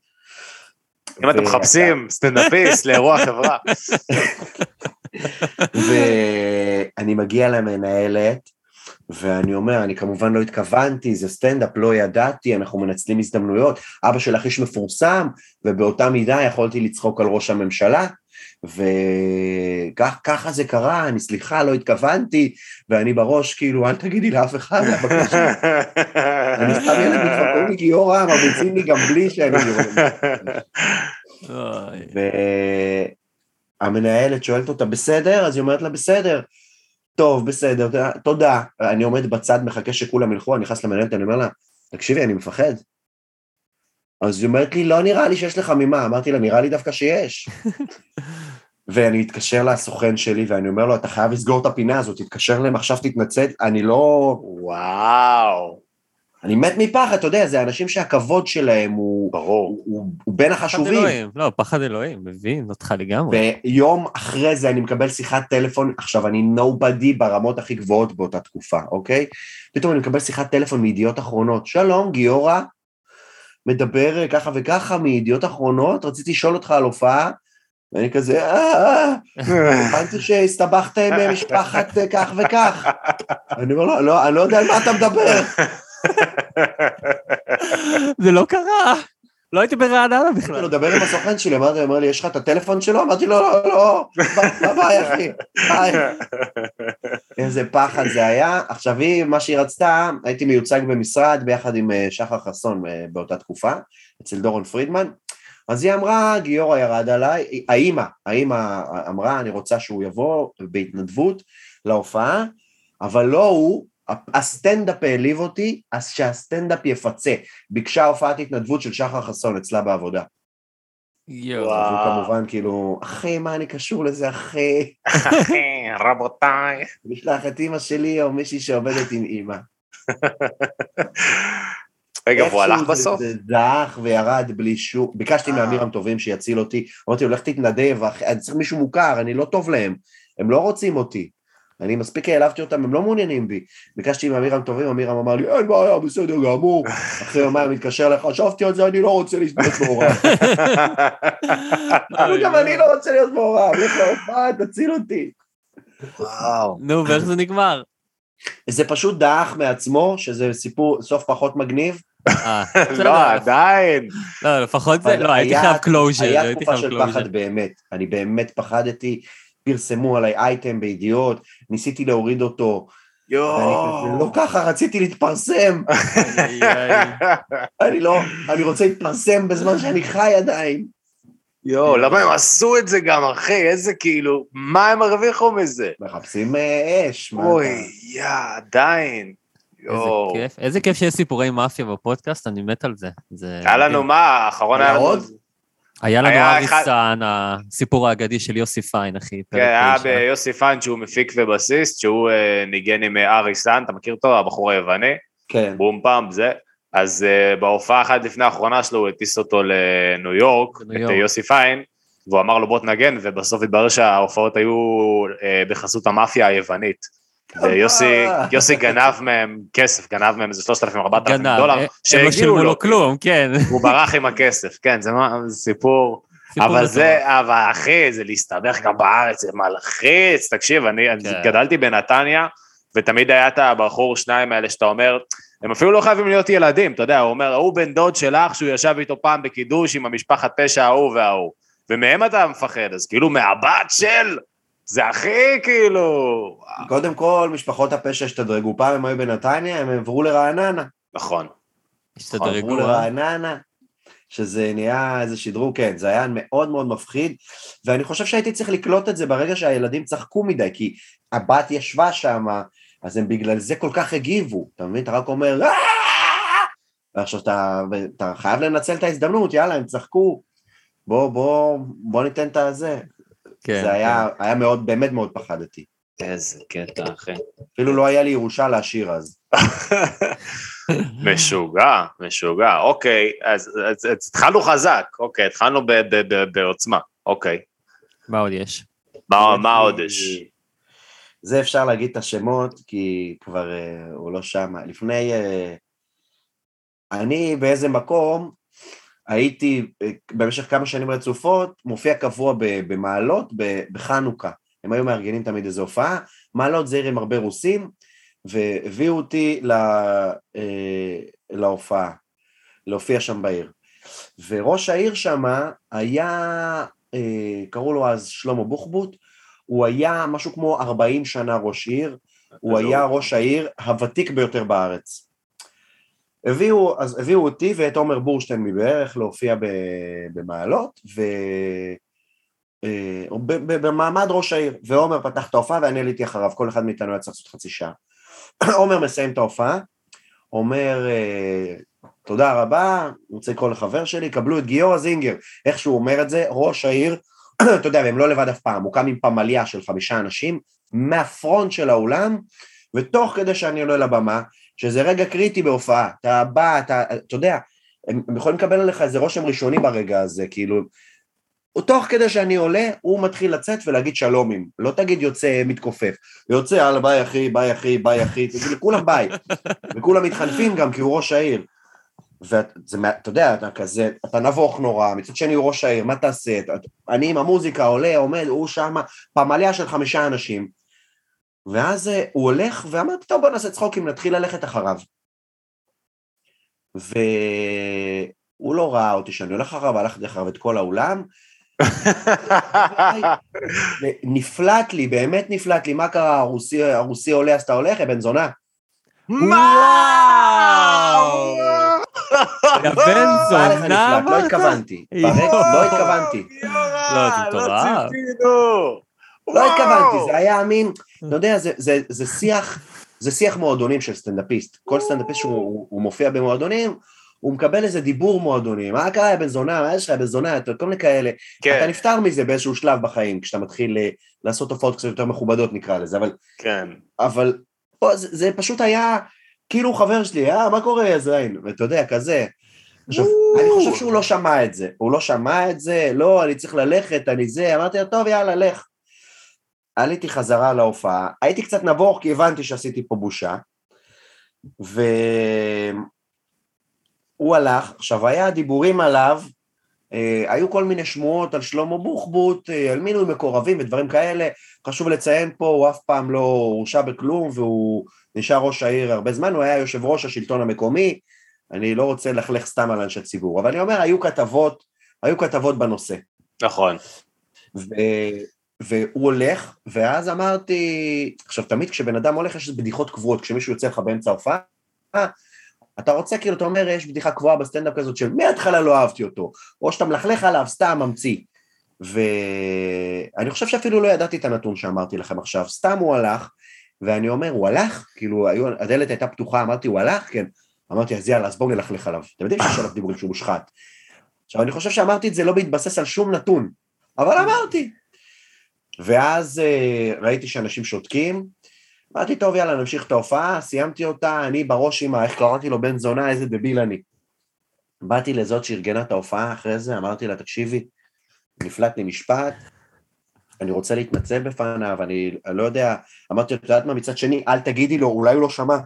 אם אתם מחפשים סטנדאפיסט לאירוע חברה. [laughs] ואני מגיע למנהלת, ואני אומר, אני כמובן לא התכוונתי, זה סטנדאפ, לא ידעתי, אנחנו מנצלים הזדמנויות. אבא שלך איש מפורסם, ובאותה מידה יכולתי לצחוק על ראש הממשלה, וככה זה קרה, אני סליחה, לא התכוונתי, ואני בראש, כאילו, אל תגידי לאף אחד, הבקשה שלי. אני סתם ילד, כבר קוראים לי גיורא, מרביצים לי גם בלי שאני... אוי. והמנהלת שואלת אותה, בסדר? אז היא אומרת לה, בסדר. טוב, בסדר, תודה. אני עומד בצד, מחכה שכולם ילכו, אני נכנס למנהלת, אני אומר לה, תקשיבי, אני מפחד. אז היא אומרת לי, לא נראה לי שיש לך ממה. אמרתי לה, נראה לי דווקא שיש. [laughs] ואני מתקשר לסוכן שלי, ואני אומר לו, אתה חייב לסגור את הפינה הזאת, תתקשר להם עכשיו, תתנצל, אני לא... וואו. אני מת מפחד, אתה יודע, זה אנשים שהכבוד שלהם הוא, ברור. הוא, הוא, הוא בין פחד החשובים. אלוהים, לא, פחד אלוהים, מבין אותך לגמרי. ויום אחרי זה אני מקבל שיחת טלפון, עכשיו אני nobody ברמות הכי גבוהות באותה תקופה, אוקיי? פתאום אני מקבל שיחת טלפון מידיעות אחרונות, שלום, גיורא, מדבר ככה וככה מידיעות אחרונות, רציתי לשאול אותך על הופעה, ואני כזה, אה, אה, הבנתי שהסתבכת עם אה, משפחת אה, כך וכך. אני אומר לו, לא, אני לא יודע על מה אתה מדבר. זה לא קרה, לא הייתי ברעננה בכלל. לדבר עם הסוכן שלי, אמרתי, אמר לי, יש לך את הטלפון שלו? אמרתי לו, לא, לא, מה ביי, אחי? ביי. איזה פחד זה היה. עכשיו היא, מה שהיא רצתה, הייתי מיוצג במשרד ביחד עם אה, שחר חסון אה, באותה תקופה, אצל דורון פרידמן. אז היא אמרה, גיורא ירד עליי, האימא, האימא אמרה, אני רוצה שהוא יבוא בהתנדבות להופעה, אבל לא הוא, הסטנדאפ העליב אותי, אז שהסטנדאפ יפצה. ביקשה הופעת התנדבות של שחר חסון אצלה בעבודה. יואו. אז הוא כמובן כאילו, אחי, מה אני קשור לזה, אחי? רבותיי. [laughs] נשלח את אימא שלי או מישהי שעובדת עם אימא. רגע, והוא הלך בסוף? זה זה דעך וירד בלי שום... ביקשתי אה. מאמירם טובים שיציל אותי, אמרתי לו, לך תתנדב, אחי, אני צריך מישהו מוכר, אני לא טוב להם, הם לא רוצים אותי. אני מספיק העלבתי אותם, הם לא מעוניינים בי. ביקשתי מאמירם טובים, אמירם אמר לי, אין בעיה, בסדר גמור. אחרי יומיים מתקשר אליך, חשבתי על זה, אני לא רוצה להיות מעורב. אבל גם אני לא רוצה להיות מעורב, לך להופעה, תציל אותי. וואו. נו, ואיך זה נגמר? זה פשוט דעך מעצמו, שזה סיפור, סוף פחות מגניב. אה. [laughs] לא, עדיין. לא, לפחות זה, לא, הייתי חייב closure, היה תקופה של. פחד באמת, אני באמת פחדתי, פרסמו עליי אייטם בידיעות, ניסיתי להוריד אותו, כזה, לא ככה, רציתי להתפרסם, אני לא, אני רוצה להתפרסם בזמן שאני חי עדיין. יואו, למה הם עשו את זה גם, אחי? איזה כאילו, מה הם הרוויחו מזה? מחפשים אה, אש, מה אוי, אתה... יא, עדיין. איזה יואו. כיף, איזה כיף שיש סיפורי מאפיה בפודקאסט, אני מת על זה. זה היה לנו מה, האחרון היה לנו... היה לנו היה ארי אחד- סאן, הסיפור האגדי של יוסי פיין, אחי. כן, היה. ביוסי פיין שהוא מפיק ובסיסט, שהוא אה, ניגן עם אה, ארי סאן, אתה מכיר אותו? הבחור היווני? כן, בום פעם, זה. אז uh, בהופעה אחת לפני האחרונה שלו, הוא הטיס אותו לניו יורק, את יורק. אה, יוסי פיין, והוא אמר לו בוא תנגן, ובסוף התברר שההופעות היו uh, בחסות המאפיה היוונית. ויוסי יוסי גנב מהם כסף, גנב מהם איזה 3,000-4,000 גנב, דולר, אה, הם לא שהגיעו שילמו לו, לו כלום, כן. הוא ברח עם הכסף, כן, זה סיפור. אבל. זה, אבל אחי, זה להסתבך גם בארץ, זה מלחיץ, תקשיב, אני אני כן. גדלתי בנתניה, ותמיד היה את הבחור שניים האלה שאתה אומר, הם אפילו לא חייבים להיות ילדים, אתה יודע, הוא אומר, ההוא בן דוד שלך שהוא ישב איתו פעם בקידוש עם המשפחת פשע ההוא וההוא, ומהם אתה מפחד, אז כאילו מהבת של, זה הכי כאילו, קודם כל, משפחות הפשע השתדרגו, פעם הם היו בנתניה, הם עברו לרעננה. נכון. עברו השתדרגו, אה? לרעננה, שזה נהיה איזה שדרוג, כן, זה היה מאוד מאוד מפחיד, ואני חושב שהייתי צריך לקלוט את זה ברגע שהילדים צחקו מדי, כי הבת ישבה שם, אז הם בגלל זה כל כך הגיבו, אתה מבין? אתה רק אומר, "אה!" ועכשיו אתה, אתה חייב לנצל את ההזדמנות, יאללה, הם צחקו, בוא, בוא, בוא ניתן את הזה. כן, זה היה, היה מאוד, באמת מאוד פחדתי. איזה קטע, אחי. אפילו לא היה לי ירושה להשאיר אז. [laughs] משוגע, משוגע, אוקיי, אז, אז, אז התחלנו חזק, אוקיי, התחלנו ב, ב, ב, בעוצמה, אוקיי. מה עוד יש? מה, מה עוד יש? זה אפשר להגיד את השמות, כי כבר uh, הוא לא שם. לפני... Uh, אני באיזה מקום הייתי uh, במשך כמה שנים רצופות, מופיע קבוע במעלות בחנוכה. הם היו מארגנים תמיד איזו הופעה, מעלות זה עיר עם הרבה רוסים, והביאו אותי לה, uh, להופעה, להופיע שם בעיר. וראש העיר שם היה, uh, קראו לו אז שלמה בוחבוט, הוא היה משהו כמו 40 שנה ראש עיר, הוא היה ראש העיר הוותיק ביותר בארץ. הביאו, אז הביאו אותי ואת עומר בורשטיין מבערך להופיע במעלות, ו... אה, במעמד ראש העיר, ועומר פתח את ההופעה ואני עליתי אחריו, כל אחד מאיתנו היה צריך לעשות חצי שעה. [clears throat] עומר מסיים את ההופעה, אומר, אה, תודה רבה, רוצה לקרוא לחבר שלי, קבלו את גיורא זינגר, איך שהוא אומר את זה, ראש העיר, [clears throat] אתה יודע, והם לא לבד אף פעם, הוא קם עם פמליה של חמישה אנשים, מהפרונט של האולם, ותוך כדי שאני עולה לבמה, שזה רגע קריטי בהופעה, אתה בא, אתה, אתה יודע, הם, הם יכולים לקבל עליך איזה רושם ראשוני ברגע הזה, כאילו, תוך כדי שאני עולה, הוא מתחיל לצאת ולהגיד שלומים, לא תגיד יוצא מתכופף, יוצא, יאללה ביי אחי, ביי אחי, ביי אחי, [laughs] תגיד לכולם ביי, וכולם מתחנפים גם כי הוא ראש העיר. ואתה יודע, אתה כזה, אתה נבוך נורא, מצד שני הוא ראש העיר, מה תעשה? אני עם המוזיקה עולה, עומד, הוא שם, פמליה של חמישה אנשים. ואז אה, הוא הולך, ואמרתי, טוב, בוא נעשה צחוקים, נתחיל ללכת אחריו. והוא לא ראה אותי שאני הולך אחריו, הלכתי אחריו את כל האולם. [laughs] נפלט לי, באמת נפלט לי, מה קרה, הרוסי, הרוסי עולה אז אתה הולך, בן זונה? וואו! יא בן א', זה זונה, לא? התכוונתי, לא התכוונתי, לא, זה מטורף. לא התכוונתי, זה היה מין, אתה יודע, זה- זה- זה שיח, זה שיח מועדונים של סטנדאפיסט. כל סטנדאפיסט שהוא הוא מופיע במועדונים, הוא מקבל איזה דיבור מועדוני, מה קרה, בן זונה, מה יש לך, בן זונה, אתה כל מיני כאלה. אתה כן, נפטר מזה באיזשהו שלב בחיים, כשאתה מתחיל אה, לעשות הופעות קצת יותר מכובדות נקרא לזה, אבל, כן. אבל פה זה, זה פשוט היה כאילו חבר שלי, אה, מה קורה, יא זין? ואתה יודע, כזה. עכשיו, אני חושב שהוא לא שמע את זה, הוא לא שמע את זה, לא, אני צריך ללכת, אני זה, אמרתי לו, טוב, יאללה, לך. עליתי חזרה להופעה, הייתי קצת נבוך כי הבנתי שעשיתי פה בושה, והוא הלך, עכשיו היה דיבורים עליו, אה, היו כל מיני שמועות על שלמה בוחבוט, אה, על מינוי מקורבים ודברים כאלה, חשוב לציין פה, הוא אף פעם לא הורשע בכלום והוא נשאר ראש העיר הרבה זמן, הוא היה יושב ראש השלטון המקומי, אני לא רוצה ללכלך סתם על אנשי ציבור, אבל אני אומר, היו כתבות, היו כתבות בנושא. נכון. ו... והוא הולך, ואז אמרתי, עכשיו תמיד כשבן אדם הולך יש בדיחות קבועות, כשמישהו יוצא לך באמצע ההופעה, אתה רוצה כאילו, אתה אומר, יש בדיחה קבועה בסטנדאפ כזאת של מההתחלה לא אהבתי אותו, או שאתה מלכלך עליו, סתם ממציא. ואני חושב שאפילו לא ידעתי את הנתון שאמרתי לכם עכשיו, סתם הוא הלך, ואני אומר, הוא הלך? כאילו, היו, הדלת הייתה פתוחה, אמרתי, הוא הלך? כן. אמרתי, אז יאללה, אז בואו נלכלך עליו. אתם יודעים שיש עליו דיבורים שהוא מושחת. עכשיו, אני חושב שאמרתי את זה לא בהתבסס על שום נתון, אבל אמרתי. ואז אה, ראיתי שאנשים שותקים, אמרתי, טוב, יאללה, נמשיך את ההופעה, סיימתי אותה, אני בראש עם ה... איך קראתי לו בן זונה, איזה דביל אני. באתי לזאת שארגנה את ההופעה אחרי זה, אמרתי לה, תקשיבי, נפלט לי משפט, אני רוצה להתנצל בפניו, אני, אני לא יודע, אמרתי, את יודעת מה, מצד שני, אל תגידי לו, אולי הוא לא שמע.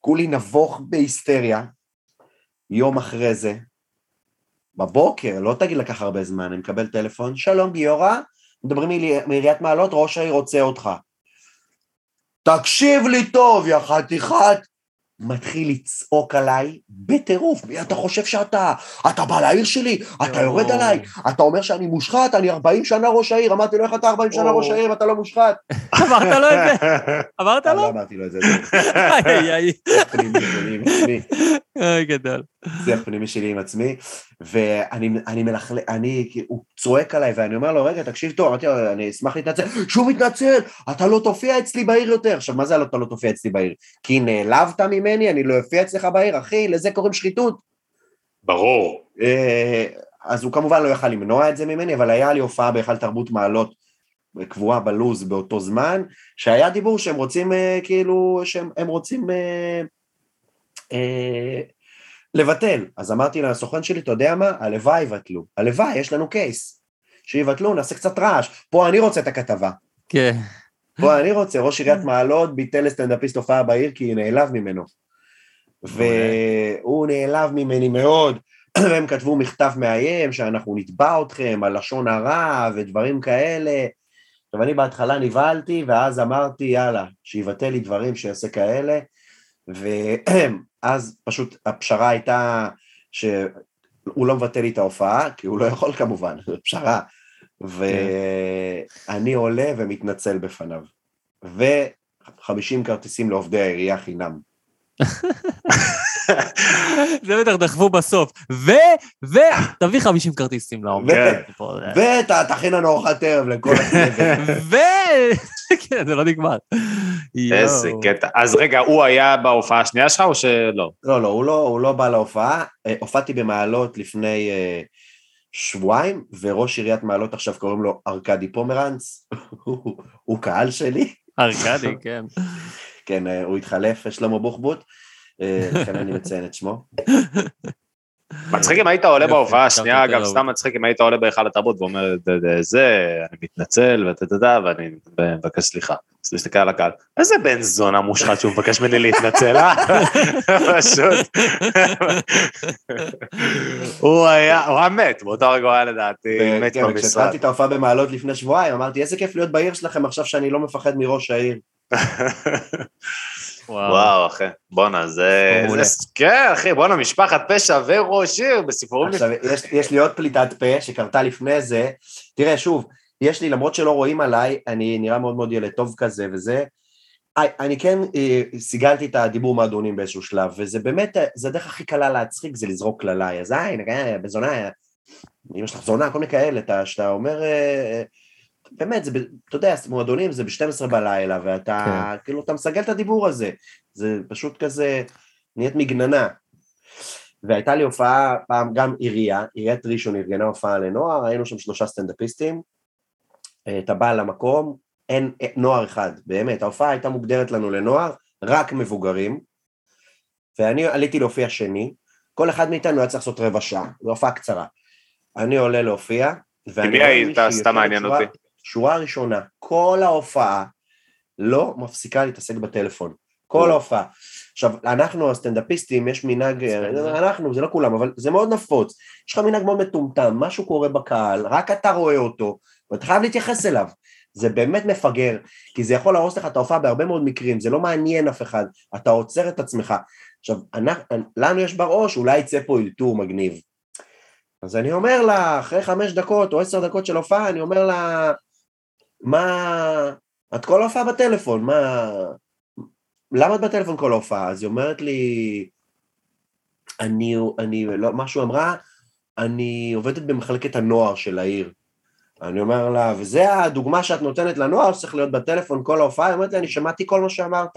כולי נבוך בהיסטריה, יום אחרי זה, בבוקר, לא תגיד לקח הרבה זמן, אני מקבל טלפון, שלום גיורא, מדברים מעירי- מעיריית מעלות, ראש העיר רוצה אותך. תקשיב לי טוב, יא חתיכת... מתחיל לצעוק עליי בטירוף, מי אתה חושב שאתה? אתה בא לעיר שלי, אתה יורד עליי, אתה אומר שאני מושחת, אני 40 שנה ראש העיר, אמרתי לו איך אתה 40 שנה ראש העיר אתה לא מושחת? [laughs] אמרת לו את זה? [laughs] אמרת לא לו? אמרתי לו את זה, [laughs] איי, איי, זה פנימי שלי עם עצמי, איי, גדול. שיח פנימי שלי עם עצמי, ואני אני מלכלך, אני, הוא צועק עליי, ואני אומר לו, רגע, תקשיב טוב, אמרתי לו, אני אשמח להתנצל, שהוא מתנצל, אתה לא תופיע אצלי בעיר יותר. עכשיו, מה זה אתה לא תופיע אצלי בעיר? כי נעלבת ממני, אני לא אופיע אצלך בעיר, אחי, לזה קוראים שחיתות. ברור. אה, אז הוא כמובן לא יכל למנוע את זה ממני, אבל היה לי הופעה בהיכל תרבות מעלות קבועה בלוז באותו זמן, שהיה דיבור שהם רוצים אה, כאילו, שהם הם רוצים אה, אה, לבטל. אז אמרתי לסוכן שלי, אתה יודע מה? הלוואי יבטלו. הלוואי, יש לנו קייס. שיבטלו, נעשה קצת רעש. פה אני רוצה את הכתבה. כן. פה אני רוצה, ראש עיריית מעלות ביטל לסטנדאפיסט הופעה בעיר כי נעלב ממנו. והוא נעלב ממני מאוד, [clears throat] והם כתבו מכתב מאיים שאנחנו נתבע אתכם על לשון הרע ודברים כאלה. עכשיו אני בהתחלה נבהלתי, ואז אמרתי, יאללה, שיבטל לי דברים שיעשה כאלה, [clears throat] ואז פשוט הפשרה הייתה שהוא לא מבטל לי את ההופעה, כי הוא לא יכול כמובן, [laughs] זו פשרה. ואני עולה ומתנצל בפניו. ו-50 כרטיסים לעובדי העירייה חינם. זה בטח דחפו בסוף. ו, ו, תביא 50 כרטיסים לעומד. כן. ותכין לנו ארוחת ערב לכל [laughs] הצוות. ו... כן, זה לא נגמר. איזה. קטע. אז רגע, הוא היה בהופעה השנייה שלך או שלא? לא, לא, הוא לא, הוא לא בא להופעה. אה, הופעתי במעלות לפני אה, שבועיים, וראש עיריית מעלות עכשיו קוראים לו ארכדי פומרנץ. הוא- קהל שלי. ארכדי, כן. כן, אה, הוא התחלף, שלמה בוחבוט. אה, לכן אני מציין את שמו. מצחיק אם היית עולה בהופעה השנייה, אגב. סתם מצחיק אם היית עולה בהיכל התרבות ואומר "ד- ד- זה, אני מתנצל ואתה ואני מבקש סליחה. אז תסתכל על הקהל, איזה בן זונה מושחת שהוא מבקש ממני להתנצל, אה? [laughs] פשוט. הוא היה, הוא היה מת, באותו רגע הוא היה לדעתי מת כן, במשרד. כשהתחלתי את ההופעה במעלות לפני שבועיים, אמרתי, איזה כיף להיות בעיר שלכם עכשיו שאני לא מפחד מראש העיר. [laughs] וואו, אחי, בואנה, זה... כן, אחי, בואנה, משפחת פשע וראש עיר בסיפורים... עכשיו, יש, יש לי עוד פליטת פה שקרתה לפני זה. תראה, שוב, יש לי, למרות שלא רואים עליי, אני נראה מאוד מאוד ילד טוב כזה וזה, אני כן אה, סיגלתי את הדיבור מועדונים באיזשהו שלב, וזה באמת, אה, זה הדרך הכי קלה להצחיק, זה לזרוק קללה, יא זין, אה, בזונה, אמא שלך זונה, כל מיני כאלה, אתה- שאתה אומר, אה, אה, באמת, זה, אתה יודע, מועדונים זה ב-12 בלילה, ואתה, כאילו, אתה מסגל את הדיבור הזה, זה פשוט כזה, נהיית מגננה. והייתה לי הופעה, פעם גם עירייה, עיריית ראשון ארגנה הופעה לנוער, היינו שם שלושה סטנדאפיסטים, אה, אתה בא למקום, אין אין- נוער אחד, באמת, ההופעה הייתה מוגדרת לנו לנוער, רק מבוגרים, ואני עליתי להופיע שני, כל אחד מאיתנו היה צריך לעשות רבע שעה, זו הופעה קצרה. אני עולה להופיע, ואני מי היית? סתם מעניין אותי. שורה ראשונה, כל ההופעה לא מפסיקה להתעסק בטלפון. כל ההופעה. עכשיו, אנחנו הסטנדאפיסטים, יש מנהג, אנחנו, זה לא כולם, אבל זה מאוד נפוץ. יש לך מנהג מאוד מטומטם, משהו קורה בקהל, רק אתה רואה אותו, ואתה חייב להתייחס אליו. זה באמת מפגר, כי זה יכול להרוס לך את ההופעה בהרבה מאוד מקרים, זה לא מעניין אף אחד, אתה עוצר את עצמך. עכשיו, אנחנו, לנו יש בראש, אולי יצא פה אלתור מגניב. אז אני אומר לה, אחרי חמש דקות או עשר דקות של הופעה, אני אומר לה, מה... את כל ההופעה בטלפון, מה... למה את בטלפון כל ההופעה? אז היא אומרת לי, אני, אני, לא, משהו אמרה, אני עובדת במחלקת הנוער של העיר. אני אומר לה, וזה הדוגמה שאת נותנת לנוער, שצריך להיות בטלפון כל ההופעה? היא אומרת לי, אני שמעתי כל מה שאמרת.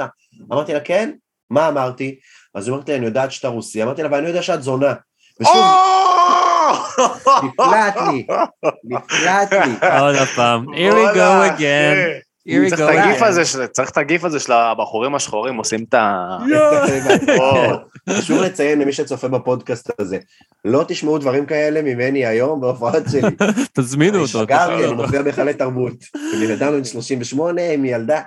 אמרתי לה, כן? מה אמרתי? אז היא אומרת לי, אני יודעת שאתה רוסי. אמרתי לה, ואני יודע שאת זונה. ושוב, נפלט לי, נפלט לי. עוד פעם, here we go again, here we צריך go את הגיף. הזה של- צריך את הגיף הזה של הבחורים השחורים עושים את ה... [laughs] חשוב לציין למי שצופה בפודקאסט הזה, לא תשמעו דברים כאלה ממני היום בהופעות שלי. תזמינו אני אותו. שגרתי, אני תזמינו אותו. מופיע בהיכלי תרבות. אני בן אדם בן 38 עם ילדה.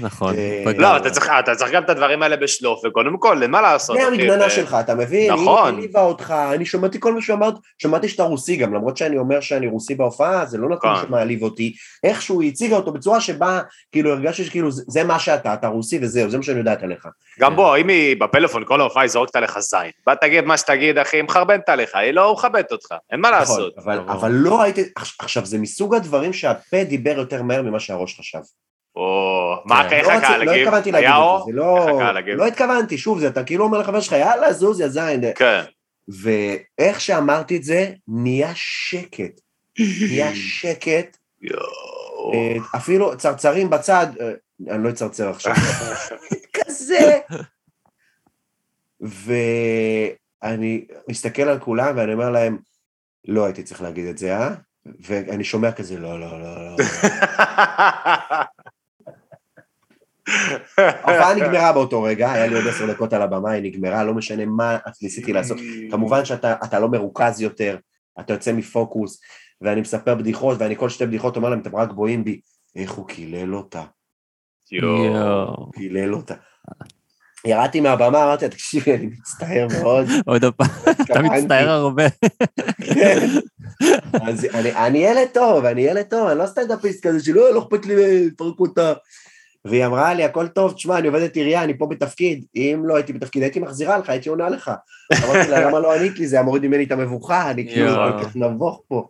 נכון. אה. לא, אתה צריך אתה צריך גם את הדברים האלה בשלוף, וקודם כל, מה לעשות. זה המגננה שלך, אתה מבין? נכון. היא העליבה אותך, אני שמעתי כל מה שאמרת, שמעתי שאתה רוסי גם, למרות שאני אומר שאני רוסי בהופעה, זה לא נתון נכון. שמעליב אותי. איכשהו היא הציגה אותו בצורה שבה, כאילו, הרגשתי שכאילו, זה מה שאתה, אתה רוסי וזהו, זה מה שאני יודעת עליך. גם בוא, אם היא בפלאפון כל ההופעה היא זורקת עליך זין. בא תגיד מה שתגיד, אחי, היא מחרבנת עליך, היא לא מכבדת אותך, אין מה נכון, לעשות. אבל, אבל לא ראיתי, עכשיו זה מסוג הדברים שהפה דיבר יותר מהר ממה שהראש חשב. או, מה, כן. איך לא, הקהל רציתי- לא הגיב? התכוונתי להגיד את? זה, זה לא? לא התכוונתי, שוב, זה אתה כאילו אומר לחבר שלך, יאללה, זוז, יא זין. כן. ואיך שאמרתי את זה, נהיה שקט. נהיה [laughs] שקט. אה, אפילו צרצרים בצד, אה, אני לא אצרצר עכשיו. [laughs] כזה. ואני מסתכל על כולם ואני אומר להם, לא הייתי צריך להגיד את זה, אה? ואני שומע כזה, לא, לא, לא, לא. [laughs] ההופעה נגמרה באותו רגע, היה לי עוד עשר דקות על הבמה, היא נגמרה, לא משנה מה ניסיתי לעשות. כמובן שאתה אתה לא מרוכז יותר, אתה יוצא מפוקוס, ואני מספר בדיחות, ואני כל שתי בדיחות אומר להם, אתם רק בואים בי, איך הוא קילל אותה, יואו. קילל אותה. ירדתי מהבמה, אמרתי לה, תקשיבי, אני מצטער מאוד. [laughs] עוד פעם, אתה התכוונתי." מצטער הרבה. כן. [laughs] אז אני, אני ילד טוב, אני ילד טוב, אני לא סטנדאפיסט כזה שלא, לא אכפת לי לפרק אותה. והיא אמרה לי, הכל טוב, תשמע, אני עובדת עירייה, אני פה בתפקיד, אם לא הייתי בתפקיד, הייתי מחזירה לך, הייתי עונה לך. אמרתי לה, למה לא ענית לי, זה היה מוריד ממני את המבוכה, אני כאילו. כל כך נבוך פה.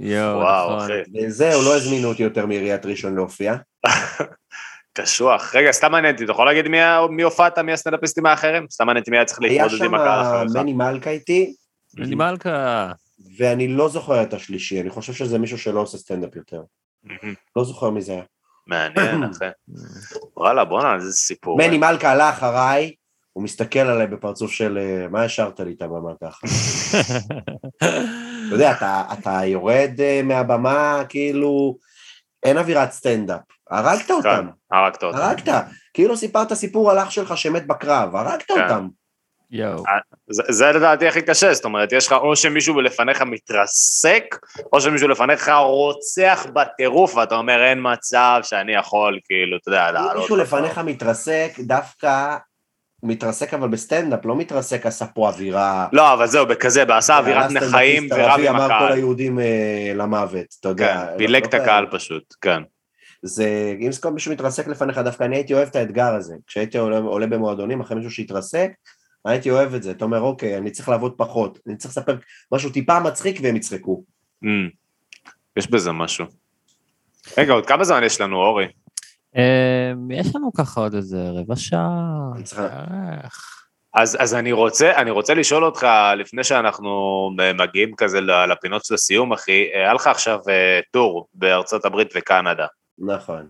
יואו, וואו, נכון. אחי. וזהו, לא הזמינו אותי יותר מעיריית ראשון להופיע. [laughs] קשוח. רגע, סתם מעניין אותי, אתה יכול להגיד מי ה- מי הופעת מהסטנדאפיסטים האחרים? סתם מעניין אותי מי היה צריך היה להתמודד שם עם הקהל אחריך. מני מלכה איתי, אני מלכה. ואני לא זוכר את השלישי, אני חושב שזה מישהו שלא עושה סטנדאפ יותר. לא זוכר מי זה היה. מעניין, [clears throat] אחי. וואלה, בואנה, איזה סיפור. מני מלכה עלה אחריי, הוא מסתכל עליי בפרצוף של אה, מה השארת לי את הבמה ככה? אתה יודע, אתה, אתה יורד אה, מהבמה, כאילו, אין אווירת סטנדאפ. הרגת אותם, כן, הרגת אותם. הרגת. כאילו סיפרת סיפור על אח שלך שמת בקרב, הרגת כן. אותם. יואו. זה- זה לדעתי הכי קשה, זאת אומרת, יש לך או שמישהו לפניך מתרסק, או שמישהו לפניך רוצח בטירוף, ואתה אומר, אין מצב שאני יכול, כאילו, אתה יודע, אם לעלות. מישהו אותו." לפניך מתרסק, דווקא מתרסק אבל בסטנדאפ, לא מתרסק עשה פה אווירה. לא, אבל זהו, בכזה, בעשה אווירת סטנדאפיסט ורב עם אמר כל הקהל. היהודים אה, למוות, אתה יודע. כן, לא- פילג לא את הקהל. פשוט, כן. זה, אם כל מישהו מתרסק לפניך, דווקא אני הייתי אוהב את האתגר הזה. כשהייתי עולה, עולה במועדונים אחרי מישהו שהתרסק, הייתי אוהב את זה. אתה אומר, אוקיי, אני צריך לעבוד פחות, אני צריך לספר משהו טיפה מצחיק והם יצחקו. אמ, יש בזה משהו. רגע, עוד כמה זמן יש לנו, אורי? אמ, יש לנו ככה עוד איזה רבע שעה. אז, אז אני רוצה, אני רוצה לשאול אותך, לפני שאנחנו מגיעים כזה לפינות של הסיום, אחי, היה לך עכשיו אה, טור בארצות הברית וקנדה. נכון.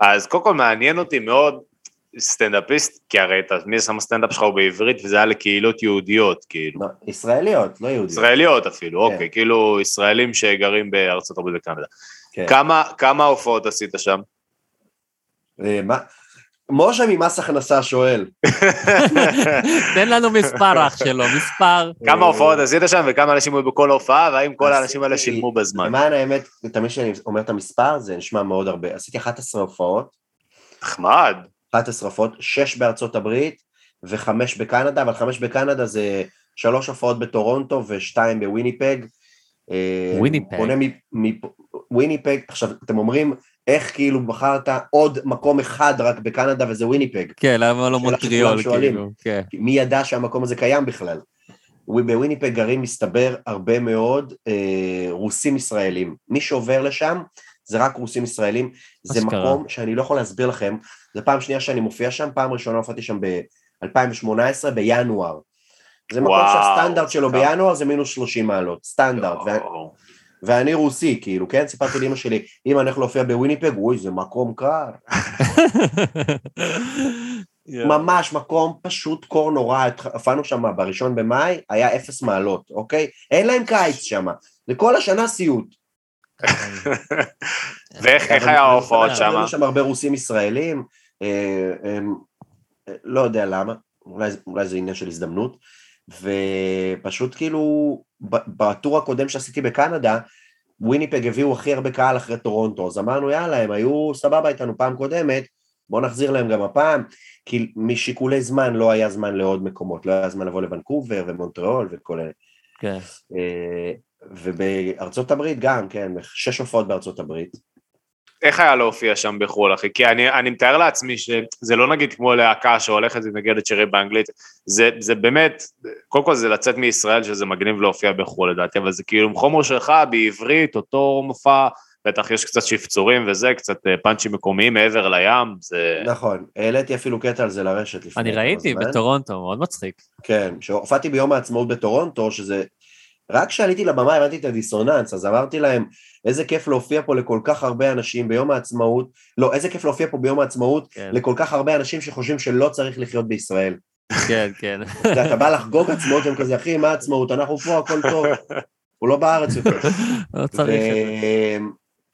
אז קודם כל מעניין אותי מאוד, סטנדאפיסט, כי הרי אתה מי שם הסטנדאפ שלך הוא בעברית וזה היה לקהילות יהודיות, כאילו. לא, ישראליות, לא יהודיות. ישראליות אפילו, כן. אוקיי, כאילו ישראלים שגרים בארצות הברית וקנדה. כן. כמה, כמה הופעות עשית שם? אה, מה? משה ממס הכנסה שואל. [laughs] תן לנו מספר, אח שלו, מספר. כמה הופעות עשית שם וכמה אנשים היו בכל הופעה, והאם כל האנשים האלה שילמו בזמן? למען האמת, תמיד כשאני אומר את המספר, זה נשמע מאוד הרבה. עשיתי 11 הופעות, נחמד. 11 הופעות, 6 בארצות הברית וחמש בקנדה, אבל חמש בקנדה זה שלוש הופעות בטורונטו ושתיים בוויניפג. אה, וויניפג. וויניפג, עכשיו אתם אומרים, איך כאילו בחרת עוד מקום אחד רק בקנדה וזה וויניפג? כן, למה לא מונטריאול. כאילו, כן. מי ידע שהמקום הזה קיים בכלל? בוויניפג גרים מסתבר הרבה מאוד אה, רוסים ישראלים. מי שעובר לשם זה רק רוסים ישראלים. זה אשכרה. מקום שאני לא יכול להסביר לכם, זו פעם שנייה שאני מופיע שם, פעם ראשונה הופעתי שם ב-2018 בינואר. זה מקום וואו, שהסטנדרט שלו כמה. בינואר זה מינוס 30 מעלות, סטנדרט. ו- יואו. ואני רוסי, כאילו, כן? סיפרתי לאמא שלי, אם אני הולך להופיע בוויניפג, אוי, זה מקום קר. [laughs] ממש מקום פשוט קור נורא, הופענו שם בראשון במאי, היה אפס מעלות, אוקיי? אין להם קיץ שם, זה כל השנה סיוט. [laughs] ואיך היה ההופעות שם? היו שם הרבה רוסים ישראלים, אה, אה, לא יודע למה, אולי, זה עניין של הזדמנות, ופשוט כאילו, ב tour הקודם שעשיתי בקנדה, וויניפג הביאו הכי הרבה קהל אחרי טורונטו, אז אמרנו יאללה, הם היו סבבה איתנו פעם קודמת, בואו נחזיר להם גם הפעם, כי משיקולי זמן לא היה זמן לעוד מקומות, לא היה זמן לבוא לוונקובר ומונטריאול וכל אלה. כן. ובארצות הברית גם, כן, שש הופעות בארצות הברית. איך היה להופיע שם בחו"ל, אחי? כי אני, אני מתאר לעצמי שזה לא נגיד כמו להקה שהולכת ומנגנת שירים באנגלית, זה, זה באמת, קודם כל זה לצאת מישראל שזה מגניב להופיע בחו"ל לדעתי, אבל זה כאילו עם חומר שלך בעברית, אותו מופע, בטח יש קצת שפצורים וזה, קצת אה, פאנצ'ים מקומיים מעבר לים, זה... נכון, העליתי אפילו קטע על זה לרשת לפני אני ראיתי. בטורונטו, מאוד מצחיק. כן, שהופעתי ביום העצמאות בטורונטו, שזה... רק כשעליתי לבמה הבנתי את הדיסוננס, אז אמרתי להם, איזה כיף להופיע פה לכל כך הרבה אנשים ביום העצמאות, לא, איזה כיף להופיע פה ביום העצמאות כן. לכל כך הרבה אנשים שחושבים שלא צריך לחיות בישראל. כן, כן. אתה בא לחגוג עצמאות, הם כזה, אחי, מה עצמאות? אנחנו פה, הכל טוב. הוא לא בארץ יותר. [laughs] לא צריך את זה.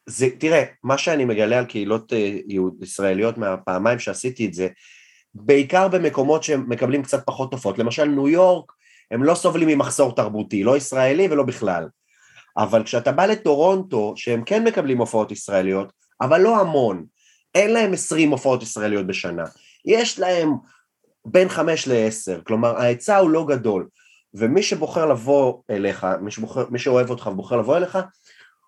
זה, תראה, מה שאני מגלה על קהילות אה, ישראליות מהפעמיים שעשיתי את זה, בעיקר במקומות שמקבלים קצת פחות תופעות, למשל ניו יורק, הם לא סובלים ממחסור תרבותי, לא ישראלי ולא בכלל. אבל כשאתה בא לטורונטו, שהם כן מקבלים הופעות ישראליות, אבל לא המון, אין להם 20 הופעות ישראליות בשנה, יש להם בין 5 ל-10, כלומר ההיצע הוא לא גדול, ומי שבוחר לבוא אליך, מי, שבוחר, מי שאוהב אותך ובוחר לבוא אליך,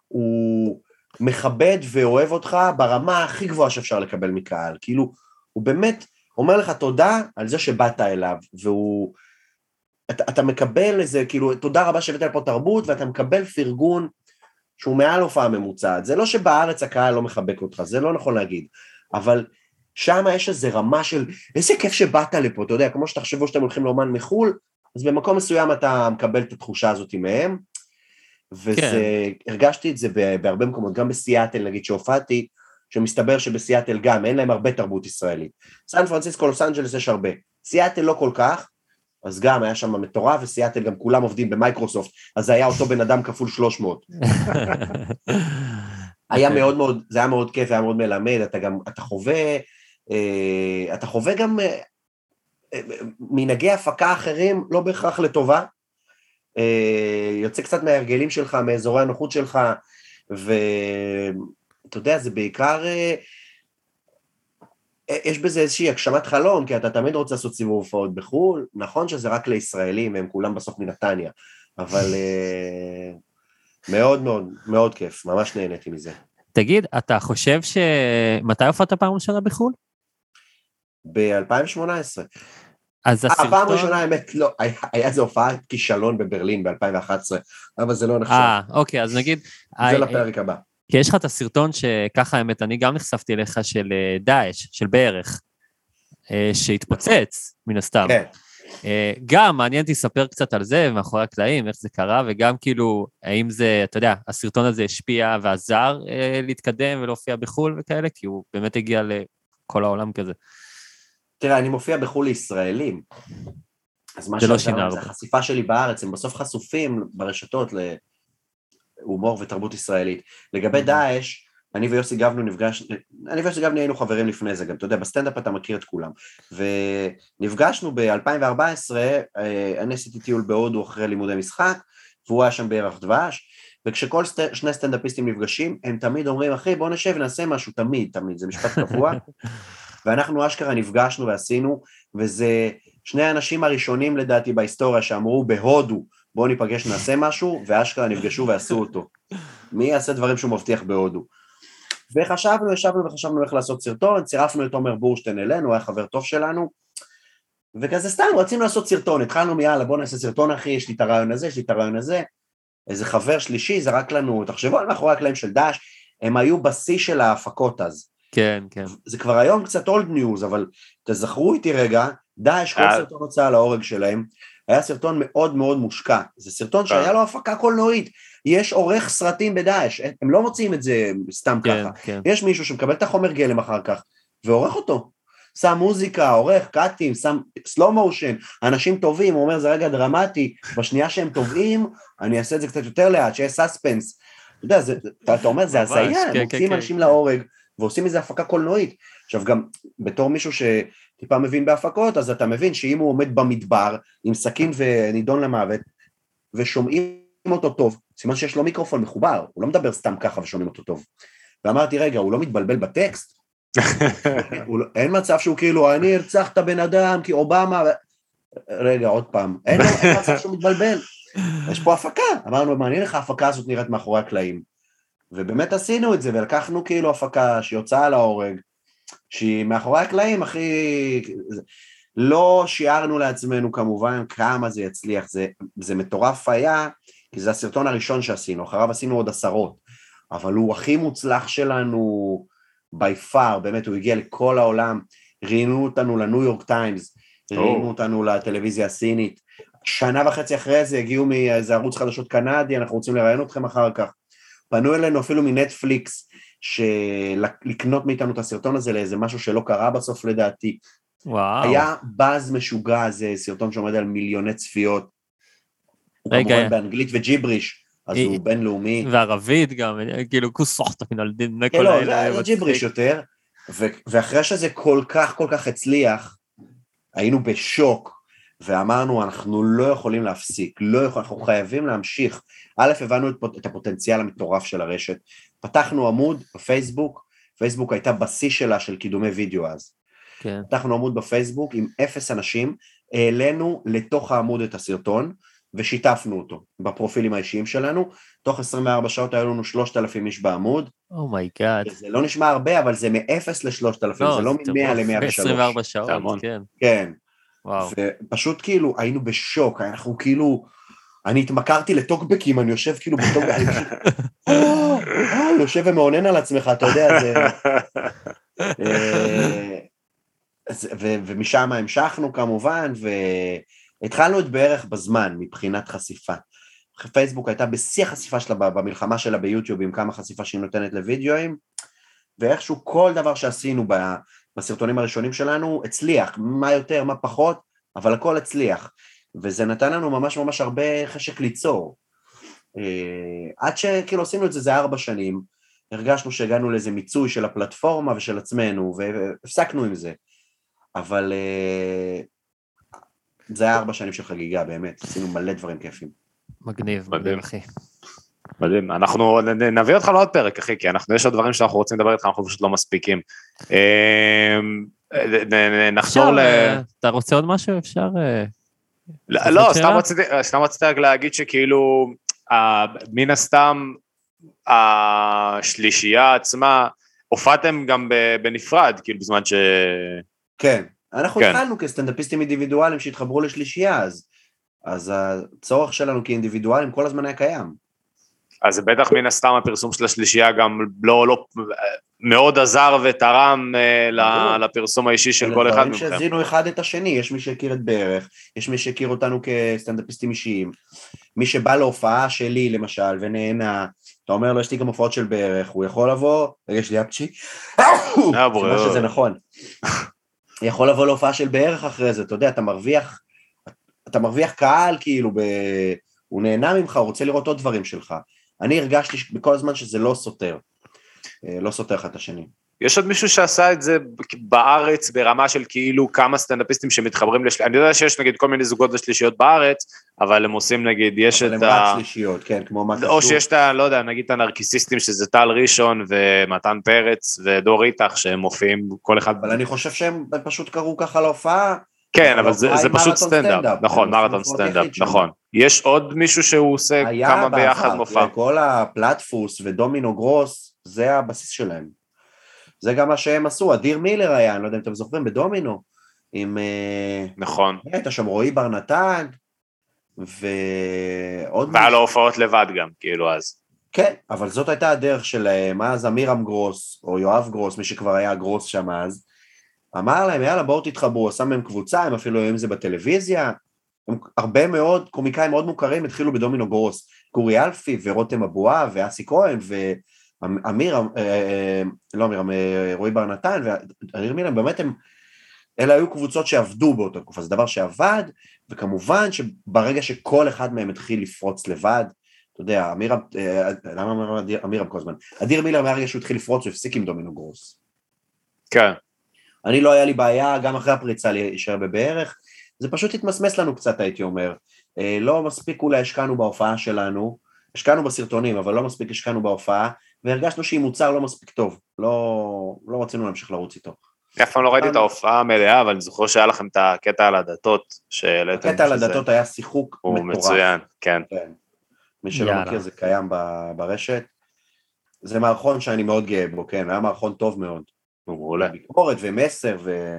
הוא מכבד ואוהב אותך ברמה הכי גבוהה שאפשר לקבל מקהל, כאילו, הוא באמת אומר לך תודה על זה שבאת אליו, והוא... אתה, אתה מקבל איזה, כאילו, תודה רבה שהבאת לפה תרבות, ואתה מקבל פרגון שהוא מעל הופעה ממוצעת. זה לא שבארץ הקהל לא מחבק אותך, זה לא נכון להגיד, אבל שם יש איזו רמה של איזה כיף שבאת לפה, אתה יודע, כמו שתחשבו שאתם הולכים לאומן מחו"ל, אז במקום מסוים אתה מקבל את התחושה הזאת מהם, וזה, כן. הרגשתי את זה בהרבה מקומות, גם בסיאטל נגיד שהופעתי, שמסתבר שבסיאטל גם אין להם הרבה תרבות ישראלית. סן פרנסיסקו, לוס אנג'לס יש הרבה, סיאטל לא כל כך, אז גם היה שם מטורף, וסיאטל גם כולם עובדים במייקרוסופט, אז זה היה אותו בן אדם כפול 300. [laughs] היה אוקיי. מאוד מאוד, זה היה מאוד כיף, היה מאוד מלמד, אתה גם, אתה חווה, אה, אתה חווה גם אה, אה, מנהגי הפקה אחרים, לא בהכרח לטובה, יוצא קצת מההרגלים שלך, מאזורי הנוחות שלך, ואתה יודע, זה בעיקר, יש בזה איזושהי הגשמת חלום, כי אתה תמיד רוצה לעשות סיבוב הופעות בחו"ל, נכון שזה רק לישראלים, והם כולם בסוף מנתניה, אבל אה, מאוד מאוד, מאוד כיף, ממש נהניתי מזה. תגיד, אתה חושב ש... מתי הופעת פעם ראשונה בחו"ל? ב-2018. אז אה, הסרטון... פעם ראשונה האמת לא, היה- היה איזה הופעת כישלון בברלין ב-2011, אבל זה לא נחשב, אה, אוקיי, אז נגיד... זה אה, לפרק הבא. כי יש לך את הסרטון שככה, האמת, אני גם נחשפתי אליך של אה, דאעש, של בערך, אה, שהתפוצץ, מן הסתם. כן, אה, גם מעניין אותי לספר קצת על זה, מאחורי הקלעים, איך זה קרה, וגם כאילו, האם זה, אתה יודע, הסרטון הזה השפיע ועזר להתקדם ולהופיע בחו"ל וכאלה, כי הוא באמת הגיע לכל העולם כזה. תראה, אני מופיע בחו"ל לישראלים. אז מה לא שעזר שינה להם זה הרבה. החשיפה שלי בארץ, הם בסוף חשופים ברשתות להומור ותרבות ישראלית. לגבי דאעש, אני ויוסי גבני נפגש, אני ויוסי גבני היינו חברים לפני זה גם, אתה יודע, בסטנדאפ אתה מכיר את כולם. ונפגשנו ב-2014, אני עשיתי טיול בהודו אחרי לימודי משחק, והוא היה שם בירח דבש, וכשכל סט, שני סטנדאפיסטים נפגשים, הם תמיד אומרים, אחי, בוא נשב ונעשה משהו, תמיד, תמיד, זה משפט קבוע. [laughs] ואנחנו אשכרה נפגשנו ועשינו, וזה שני האנשים הראשונים לדעתי בהיסטוריה שאמרו בהודו, בואו ניפגש נעשה משהו, ואשכרה נפגשו ועשו אותו. מי יעשה דברים שהוא מבטיח בהודו? וחשבנו, ישבנו וחשבנו איך לעשות סרטון, צירפנו את עומר בורשטיין אלינו, הוא היה חבר טוב שלנו, וכזה סתם רצינו לעשות סרטון, התחלנו מיאללה בוא נעשה סרטון אחי, יש לי את הרעיון הזה, יש לי את הרעיון הזה, איזה חבר שלישי זרק לנו, תחשבו על מאחורי הקלעים של דאעש, הם היו בשיא של ההפקות אז. כן, כן. זה כבר היום קצת old news, אבל תזכרו איתי רגע, דאעש, כל אה. סרטון הוצאה להורג שלהם, היה סרטון מאוד מאוד מושקע. זה סרטון שהיה לו הפקה קולנועית. יש עורך סרטים בדאעש, הם לא מוציאים את זה סתם כן, ככה. כן. יש מישהו שמקבל את החומר גלם אחר כך, ועורך אותו. שם מוזיקה, עורך, קאטים, שם slow motion, אנשים טובים, הוא אומר זה רגע דרמטי, בשנייה שהם טובים, אני אעשה את זה קצת יותר לאט, שיהיה סאספנס. אתה יודע, זה, אתה, אתה אומר, זה הזיה, כן, הם כן, מוציאים כן. אנשים להורג, ועושים מזה הפקה קולנועית. עכשיו גם, בתור מישהו שטיפה מבין בהפקות, אז אתה מבין שאם הוא עומד במדבר, עם סכין ונידון למוות, ושומעים אותו טוב, סימן שיש לו מיקרופון מחובר, הוא לא מדבר סתם ככה ושומעים אותו טוב. ואמרתי, רגע, הוא לא מתבלבל בטקסט? [laughs] הוא לא- אין מצב שהוא כאילו, אני ארצח את הבן אדם כי אובמה... רגע, עוד פעם, אין אין מצב שהוא מתבלבל. יש פה הפקה, אמרנו, מעניין איך ההפקה הזאת נראית מאחורי הקלעים. ובאמת עשינו את זה, ולקחנו כאילו הפקה שהיא הוצאה להורג, שהיא מאחורי הקלעים, הכי... לא שיערנו לעצמנו כמובן כמה זה יצליח, זה, זה מטורף היה, כי זה הסרטון הראשון שעשינו, אחריו עשינו עוד עשרות, אבל הוא הכי מוצלח שלנו by far, באמת, הוא הגיע לכל העולם, ראיינו אותנו לניו יורק טיימס, ראיינו אותנו לטלוויזיה הסינית, שנה וחצי אחרי זה הגיעו מאיזה ערוץ חדשות קנדי, אנחנו רוצים לראיין אתכם אחר כך. פנו אלינו אפילו מנטפליקס, לקנות מאיתנו את הסרטון הזה לאיזה משהו שלא קרה בסוף לדעתי. וואו. היה באז משוגע, זה סרטון שעומד על מיליוני צפיות. הוא רגע. כמובן באנגלית וג'יבריש, אז אה, הוא בינלאומי. וערבית גם, כאילו כוסחת מן על דין כן, כל לא, האלה. זה- מצחיק. ג'יבריש יותר. ו- ואחרי שזה כל כך כל כך הצליח, היינו בשוק, ואמרנו, אנחנו לא יכולים להפסיק, לא יכול, אנחנו חייבים להמשיך. א', הבנו את, את הפוטנציאל המטורף של הרשת. פתחנו עמוד בפייסבוק, פייסבוק הייתה בשיא שלה של קידומי וידאו אז. כן. פתחנו עמוד בפייסבוק עם אפס אנשים, העלינו לתוך העמוד את הסרטון, ושיתפנו אותו בפרופילים האישיים שלנו. תוך 24 שעות היו לנו 3,000 איש בעמוד. oh my God. זה לא נשמע הרבה, אבל זה מ-0 ל-3,000, זה לא מ-100 ל-103. 24 שעות. כן. כן, וואו. ופשוט כאילו היינו בשוק, אנחנו כאילו, אני התמכרתי לטוקבקים, אני יושב כאילו בטוקבק, [laughs] "אה, אה", יושב ומאונן על עצמך, אתה יודע, זה... אה, ומשם המשכנו כמובן, והתחלנו את בערך בזמן מבחינת חשיפה. פייסבוק הייתה בשיא החשיפה שלה במלחמה שלה ביוטיוב עם כמה חשיפה שהיא נותנת לוידאוים, ואיכשהו כל דבר שעשינו בסרטונים הראשונים שלנו הצליח, מה יותר, מה פחות, אבל הכל הצליח. וזה נתן לנו ממש ממש הרבה חשק ליצור. אה, עד שכאילו עשינו את זה, זה ארבע שנים, הרגשנו שהגענו לאיזה מיצוי של הפלטפורמה ושל עצמנו, והפסקנו עם זה. אבל אה, זה היה ארבע שנים של חגיגה, באמת, עשינו מלא דברים כיפים. מגניב, מדהים. מגניב, אחי. מדהים, אנחנו נביא אותך לעוד פרק, אחי, כי אנחנו, יש עוד דברים שאנחנו רוצים לדבר איתך, אנחנו פשוט לא מספיקים. אמ, נחזור ל... אה, אתה רוצה עוד משהו? אפשר... לא, לא? סתם רציתי, רק להגיד שכאילו, מן הסתם, השלישייה עצמה, הופעתם גם בנפרד, כאילו בזמן ש... כן, אנחנו כן. התחלנו כסטנדאפיסטים אינדיבידואלים שהתחברו לשלישייה, אז, אז הצורך שלנו כאינדיבידואלים כל הזמן היה קיים. אז בטח מן הסתם הפרסום של השלישייה גם לא, לא, מאוד עזר ותרם אה. לפרסום האישי של כל אחד מכם. שהזינו אחד את השני, יש מי שהכיר את ברך, יש מי שהכיר אותנו כסטנדאפיסטים אישיים, מי שבא להופעה שלי למשל ונהנה, אתה אומר לו יש לי גם הופעות של ברך, הוא יכול לבוא, רגע יש לי אפצ'י. סימן שזה נכון. [laughs] יכול לבוא להופעה של בערך אחרי זה, אתה יודע, אתה מרוויח, אתה מרוויח קהל, כאילו, ב... הוא נהנה ממך, הוא רוצה לראות עוד דברים שלך. אני הרגשתי בכל הזמן שזה לא סותר. אה, לא סותר אחד את השני. יש עוד מישהו שעשה את זה בארץ ברמה של כאילו כמה סטנדאפיסטים שמתחברים לשל... אני יודע שיש נגיד כל מיני זוגות ושלישיות בארץ, אבל הם עושים נגיד, יש אבל את הם ה... רק שלישיות, כן, כמו מה או שיש את ה... לא יודע, נגיד את הנרקיסיסטים שזה טל ראשון ומתן פרץ ודור איתך שהם מופיעים כל אחד... אבל אני חושב שהם פשוט קראו ככה להופעה. כן, אבל זה, פשוט סטנדאפ. נכון, עושים מרתון סטנדאפ. נכון. יש עוד מישהו שהוא עושה היה כמה ביחד מופע. כל הפלטפוס ודומינו גרוס, זה הבסיס שלהם. זה גם מה שהם עשו, אדיר מילר היה, אני לא יודע אם אתם זוכרים, בדומינו, עם... אה, נכון. הייתה שם רועי בר נתן, ועוד... והיה לו הופעות לבד גם, כאילו אז. כן, אבל זאת הייתה הדרך שלהם, אז אמירם גרוס, או יואב גרוס, מי שכבר היה גרוס שם אז, אמר להם, יאללה, בואו תתחברו, עשה מהם קבוצה, הם אפילו אם זה בטלוויזיה, הם, הרבה מאוד קומיקאים מאוד מוכרים התחילו בדומינו גרוס, גורי אלפי ורותם אבואב ואסי כהן ואמיר, אה, לא אמיר, רועי בר נתן ואמיר מילם, באמת הם, אלה היו קבוצות שעבדו באותה תקופה, זה דבר שעבד, וכמובן שברגע שכל אחד מהם התחיל לפרוץ לבד, אתה יודע, אמיר, אה, למה אמר אדיר- אמירם כל הזמן? אדיר מילר מהרגע שהוא התחיל לפרוץ הוא הפסיק עם דומינו גרוס. כן. אני לא היה לי בעיה, גם אחרי הפריצה להישאר בבערך, זה פשוט התמסמס לנו קצת, הייתי אומר. אה, לא מספיק אולי השקענו בהופעה שלנו, השקענו בסרטונים, אבל לא מספיק השקענו בהופעה, והרגשנו שהיא מוצר לא מספיק טוב, לא, לא רצינו להמשיך לרוץ איתו. אף פעם לא ראיתי את ההופעה המלאה, אבל אני זוכר שהיה לכם את הקטע על הדתות שהעליתם. הקטע על הדתות היה שיחוק הוא מטורף. מצוין, כן. כן. מי שלא יאללה. מכיר זה קיים ברשת. זה מערכון שאני מאוד גאה בו, כן, היה מערכון טוב מאוד. מעולה. ביקורת ומסר ו...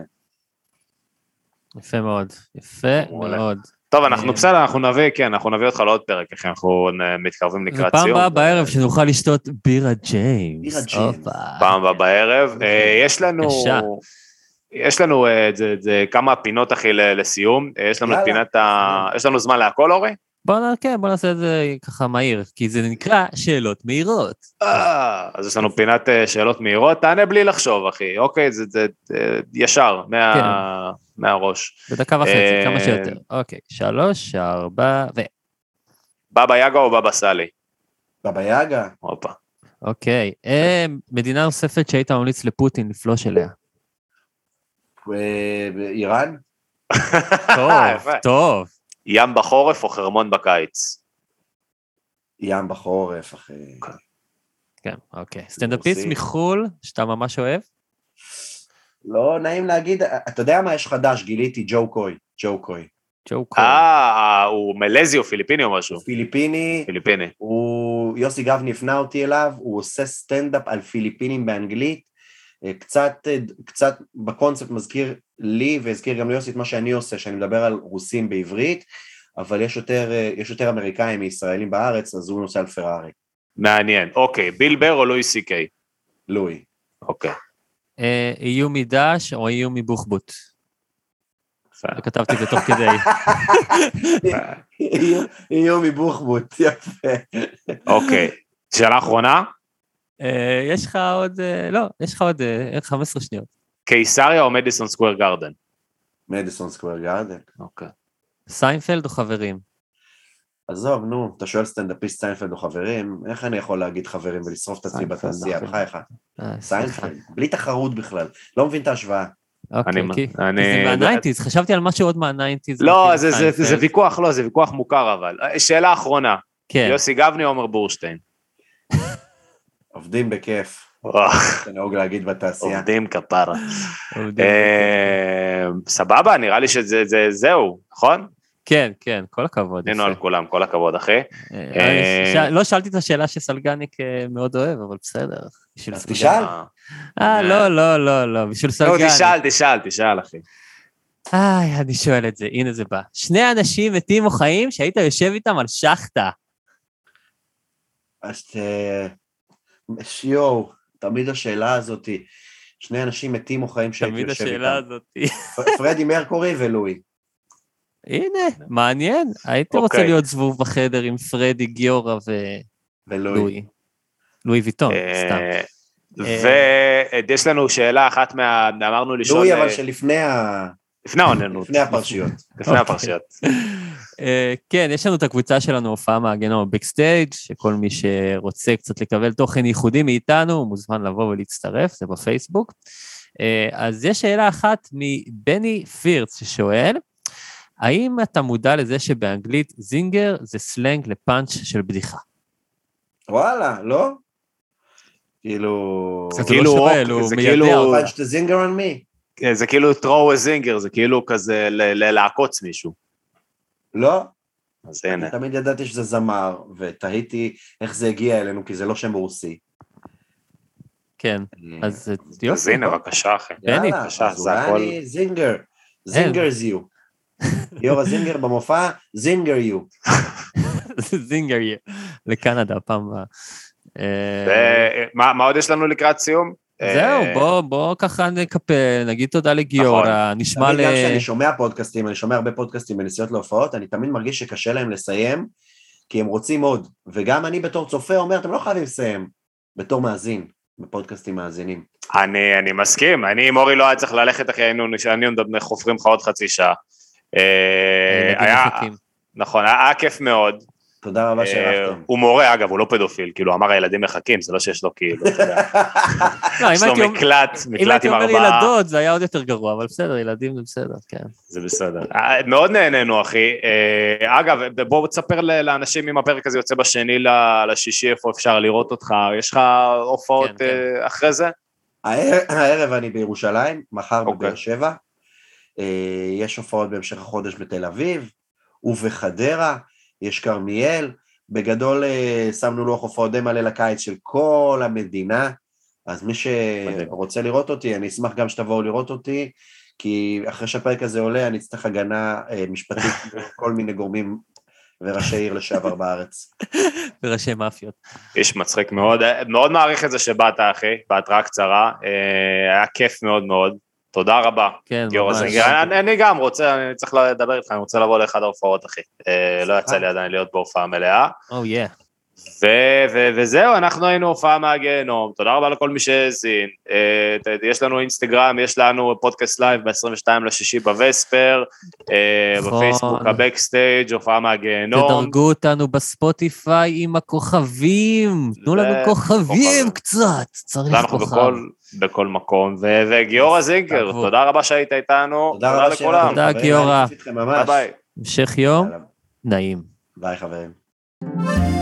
יפה מאוד, יפה מעולה. מאוד. טוב, אנחנו אה, בסדר, אנחנו נביא, כן, אנחנו נביא אותך לעוד פרק, אחי, אנחנו נ- מתקרבים לקראת ופעם סיום. הבאה בערב שנוכל לשתות בירה ג'יימס. בירה ג'יימס. פעם הבאה בערב. אה, יש לנו... יש לנו אה, כמה פינות, אחי, לסיום. אה, יש לנו את פינת ה... יש לנו זמן להכל, אורי? בוא נ- כן, בוא נעשה את זה ככה מהיר, כי זה נקרא שאלות מהירות. אה, אז יש לנו פינת אה, שאלות מהירות, תענה בלי לחשוב, אחי. אוקיי, זה זה, אה, ישר, מה- כן. מהראש. בדקה וחצי, אה, כמה שיותר. אוקיי, שלוש, ארבע, ו... בבא יגה או בבא סאלי? בבא יגה, הופה. אוקיי. אה, מדינה נוספת שהיית ממליץ לפוטין לפלוש אליה. איראן, טוב. [laughs] טוב. ים בחורף או חרמון בקיץ? ים בחורף, אחי. כן, אוקיי. סטנדאפיסט. מחו"ל, שאתה ממש אוהב? לא נעים להגיד, אתה יודע מה יש חדש, גיליתי ג'ו קוי, ג'ו קוי. ג'ו קוי. אה, הוא מלזי או פיליפיני או משהו? פיליפיני, פיליפיני. הוא, יוסי גבני הפנה אותי אליו, הוא עושה סטנדאפ על פיליפינים באנגלית, אה, קצת, אה, קצת בקונספט מזכיר לי והזכיר גם ליוסי את מה שאני עושה, שאני מדבר על רוסים בעברית, אבל יש יותר, אה, יש יותר אמריקאים מישראלים בארץ, אז הוא נוסע על פרארי, מעניין. אוקיי, ביל בר או לואי סי קיי? לואי. אוקיי. אה, איום מדש או איום מבוחבוט? כתבתי את זה תוך כדי. [laughs] איום מבוחבוט, יפה. אוקיי. שאלה אחרונה, אה, יש לך עוד, לא, יש לך עוד אה, 15 שניות. קיסריה או מדיסון סקוויר גרדן? מדיסון סקוויר גארדן. אוקיי. סיינפלד או חברים? עזוב, נו, אתה שואל סטנדאפיסט סיינפלד או חברים, איך אני יכול להגיד חברים ולשרוף את עצמי בתעשייה. בחייך. אה. סיינפלד, בלי תחרות בכלל, לא מבין את ההשוואה. אוקיי, אני- כי זה מה nineties, חשבתי על משהו עוד מה nineties. לא, זה- זה- סיינפלד. זה ויכוח, לא, זה ויכוח מוכר אבל. אה, שאלה אחרונה, כן, יוסי גבני או עומר בורשטיין? עובדים בכיף, זה נהוג להגיד בתעשייה. עובדים כפרה. אה, סבבה, נראה לי שזה זה- זהו, נכון? כן, כן, כל הכבוד. ענינו יפה. על כולם, כל הכבוד, אחי. אה, אה, לא שאלתי את השאלה שסלגניק אה, מאוד אוהב, אבל בסדר. בשביל אז סלגניק. תשאל. אה, אה, לא, לא, לא, לא, בשביל נו, סלגניק. תשאל, תשאל, תשאל, אחי. איי, אני שואל את זה, הנה זה בא. שני אנשים מתים או חיים שהיית יושב איתם על שחטה. אז אה, יואו, תמיד השאלה הזאתי, שני אנשים מתים או חיים שהייתי תמיד יושב השאלה איתם. הזאת. פ- פרדי מרקורי ולואי. הנה, מעניין. הייתי רוצה אוקיי. להיות זבוב בחדר עם פרדי, גיורא ולואי. ולואי. לואי ויטון, אה, סתם. ויש לנו שאלה אחת מה... אמרנו לשאול... לואי, אבל אה, שלפני ה- לפני האוננות. לפני הפרשיות. לפני הפרשיות. אה, כן, יש לנו את הקבוצה שלנו, הופעה מהגנום בקסטייג', שכל מי שרוצה קצת לקבל תוכן ייחודי מאיתנו, מוזמן לבוא ולהצטרף, זה בפייסבוק. אה, אז יש שאלה אחת מבני פירץ ששואל, האם אתה מודע לזה שבאנגלית זינגר זה סלנג לפאנץ' של בדיחה? וואלה, לא? כאילו... זה כאילו, לא שואל, הוא זה מיידע כאילו- me. כן, זה כאילו throw a zinger, זה כאילו כזה ל- ל- לעקוץ מישהו. לא, אז הנה. תמיד ידעתי שזה זמר, ותהיתי איך זה הגיע אלינו, כי זה לא שם רוסי. כן, אז אה, אז יופי. הנה, בבקשה, אחי. בני, יאללה, בבקשה, זה הכל- זינגר. זינגר זיו. ליאורה זינגר במופע, זינגר יו. [laughs] זינגר יהיה, לקנדה פעם הבאה. אה, מה עוד יש לנו לקראת סיום? זהו, אה, בוא, בוא ככה נקפל, נגיד תודה לגיורא, נשמע תמיד ל... גם כשאני שומע פודקאסטים, אני שומע הרבה פודקאסטים בנסיעות להופעות, אני תמיד מרגיש שקשה להם לסיים, כי הם רוצים עוד. וגם אני בתור צופה אומר, אתם לא חייבים לסיים, בתור מאזין, בפודקאסטים מאזינים. אני, אני מסכים, אני עם אורי לא היה צריך ללכת אחי, היינו היינו חופרים לך עוד חצי שעה. אה, ילדים היה. נכון, היה כיף מאוד. תודה רבה אה, שהערכתם. הוא מורה, אגב, הוא לא פדופיל, כאילו, אמר הילדים מחכים, זה לא שיש לו כאילו, אתה יודע, [laughs] לא, אם יש לו הייתי אומר- מקלט, אם מקלט הייתי עם אומר ארבעה, ילדות, זה היה עוד יותר גרוע, אבל בסדר, ילדים זה בסדר, כן. זה בסדר. אה, מאוד נהנינו, אחי. אה, אגב, בוא תספר לאנשים אם הפרק הזה יוצא בשני ל- לשישי, איפה אפשר לראות אותך, יש לך הופעות כן, כן. אה, אחרי זה? הערב- אני בירושלים, מחר אוקיי. בבאר שבע. יש הופעות בהמשך החודש בתל אביב, ובחדרה, יש כרמיאל. בגדול אה, שמנו לוח הופעות די מלא לקיץ של כל המדינה, אז מי. שרוצה לראות אותי, אני אשמח גם שתבואו לראות אותי, כי אחרי שהפרק הזה עולה, אני אצטרך הגנה אה, משפטית [laughs] מכל מיני גורמים וראשי עיר לשעבר בארץ. [laughs] וראשי מאפיות. איש מצחיק מאוד, אה, מאוד מעריך את זה שבאת, אחי, בהתראה קצרה. היה כיף מאוד מאוד. תודה רבה, כן, ממש. אני, אני גם רוצה, אני צריך לדבר איתך, אני רוצה לבוא לאחד ההופעות, אחי. אה, לא יצא לי עדיין להיות בהופעה מלאה. או יא. ו- ו- וזהו, אנחנו היינו הופעה מהגיהנום, תודה רבה לכל מי שהאזין. אה, יש לנו אינסטגרם, יש לנו פודקאסט live ב-22 לשישי בווספר, אה, נכון. בפייסבוק הבקסטייג', הופעה מהגיהנום. תדרגו אותנו בספוטיפיי עם הכוכבים, תנו לנו כוכבים. קצת, צריך כוכב. בכל, מקום. וגיורא זינגר, תעקבו. תודה רבה שהיית איתנו, תודה רבה לכולם. תודה, גיורא. ביי ביי. המשך יום נעים. ביי חברים.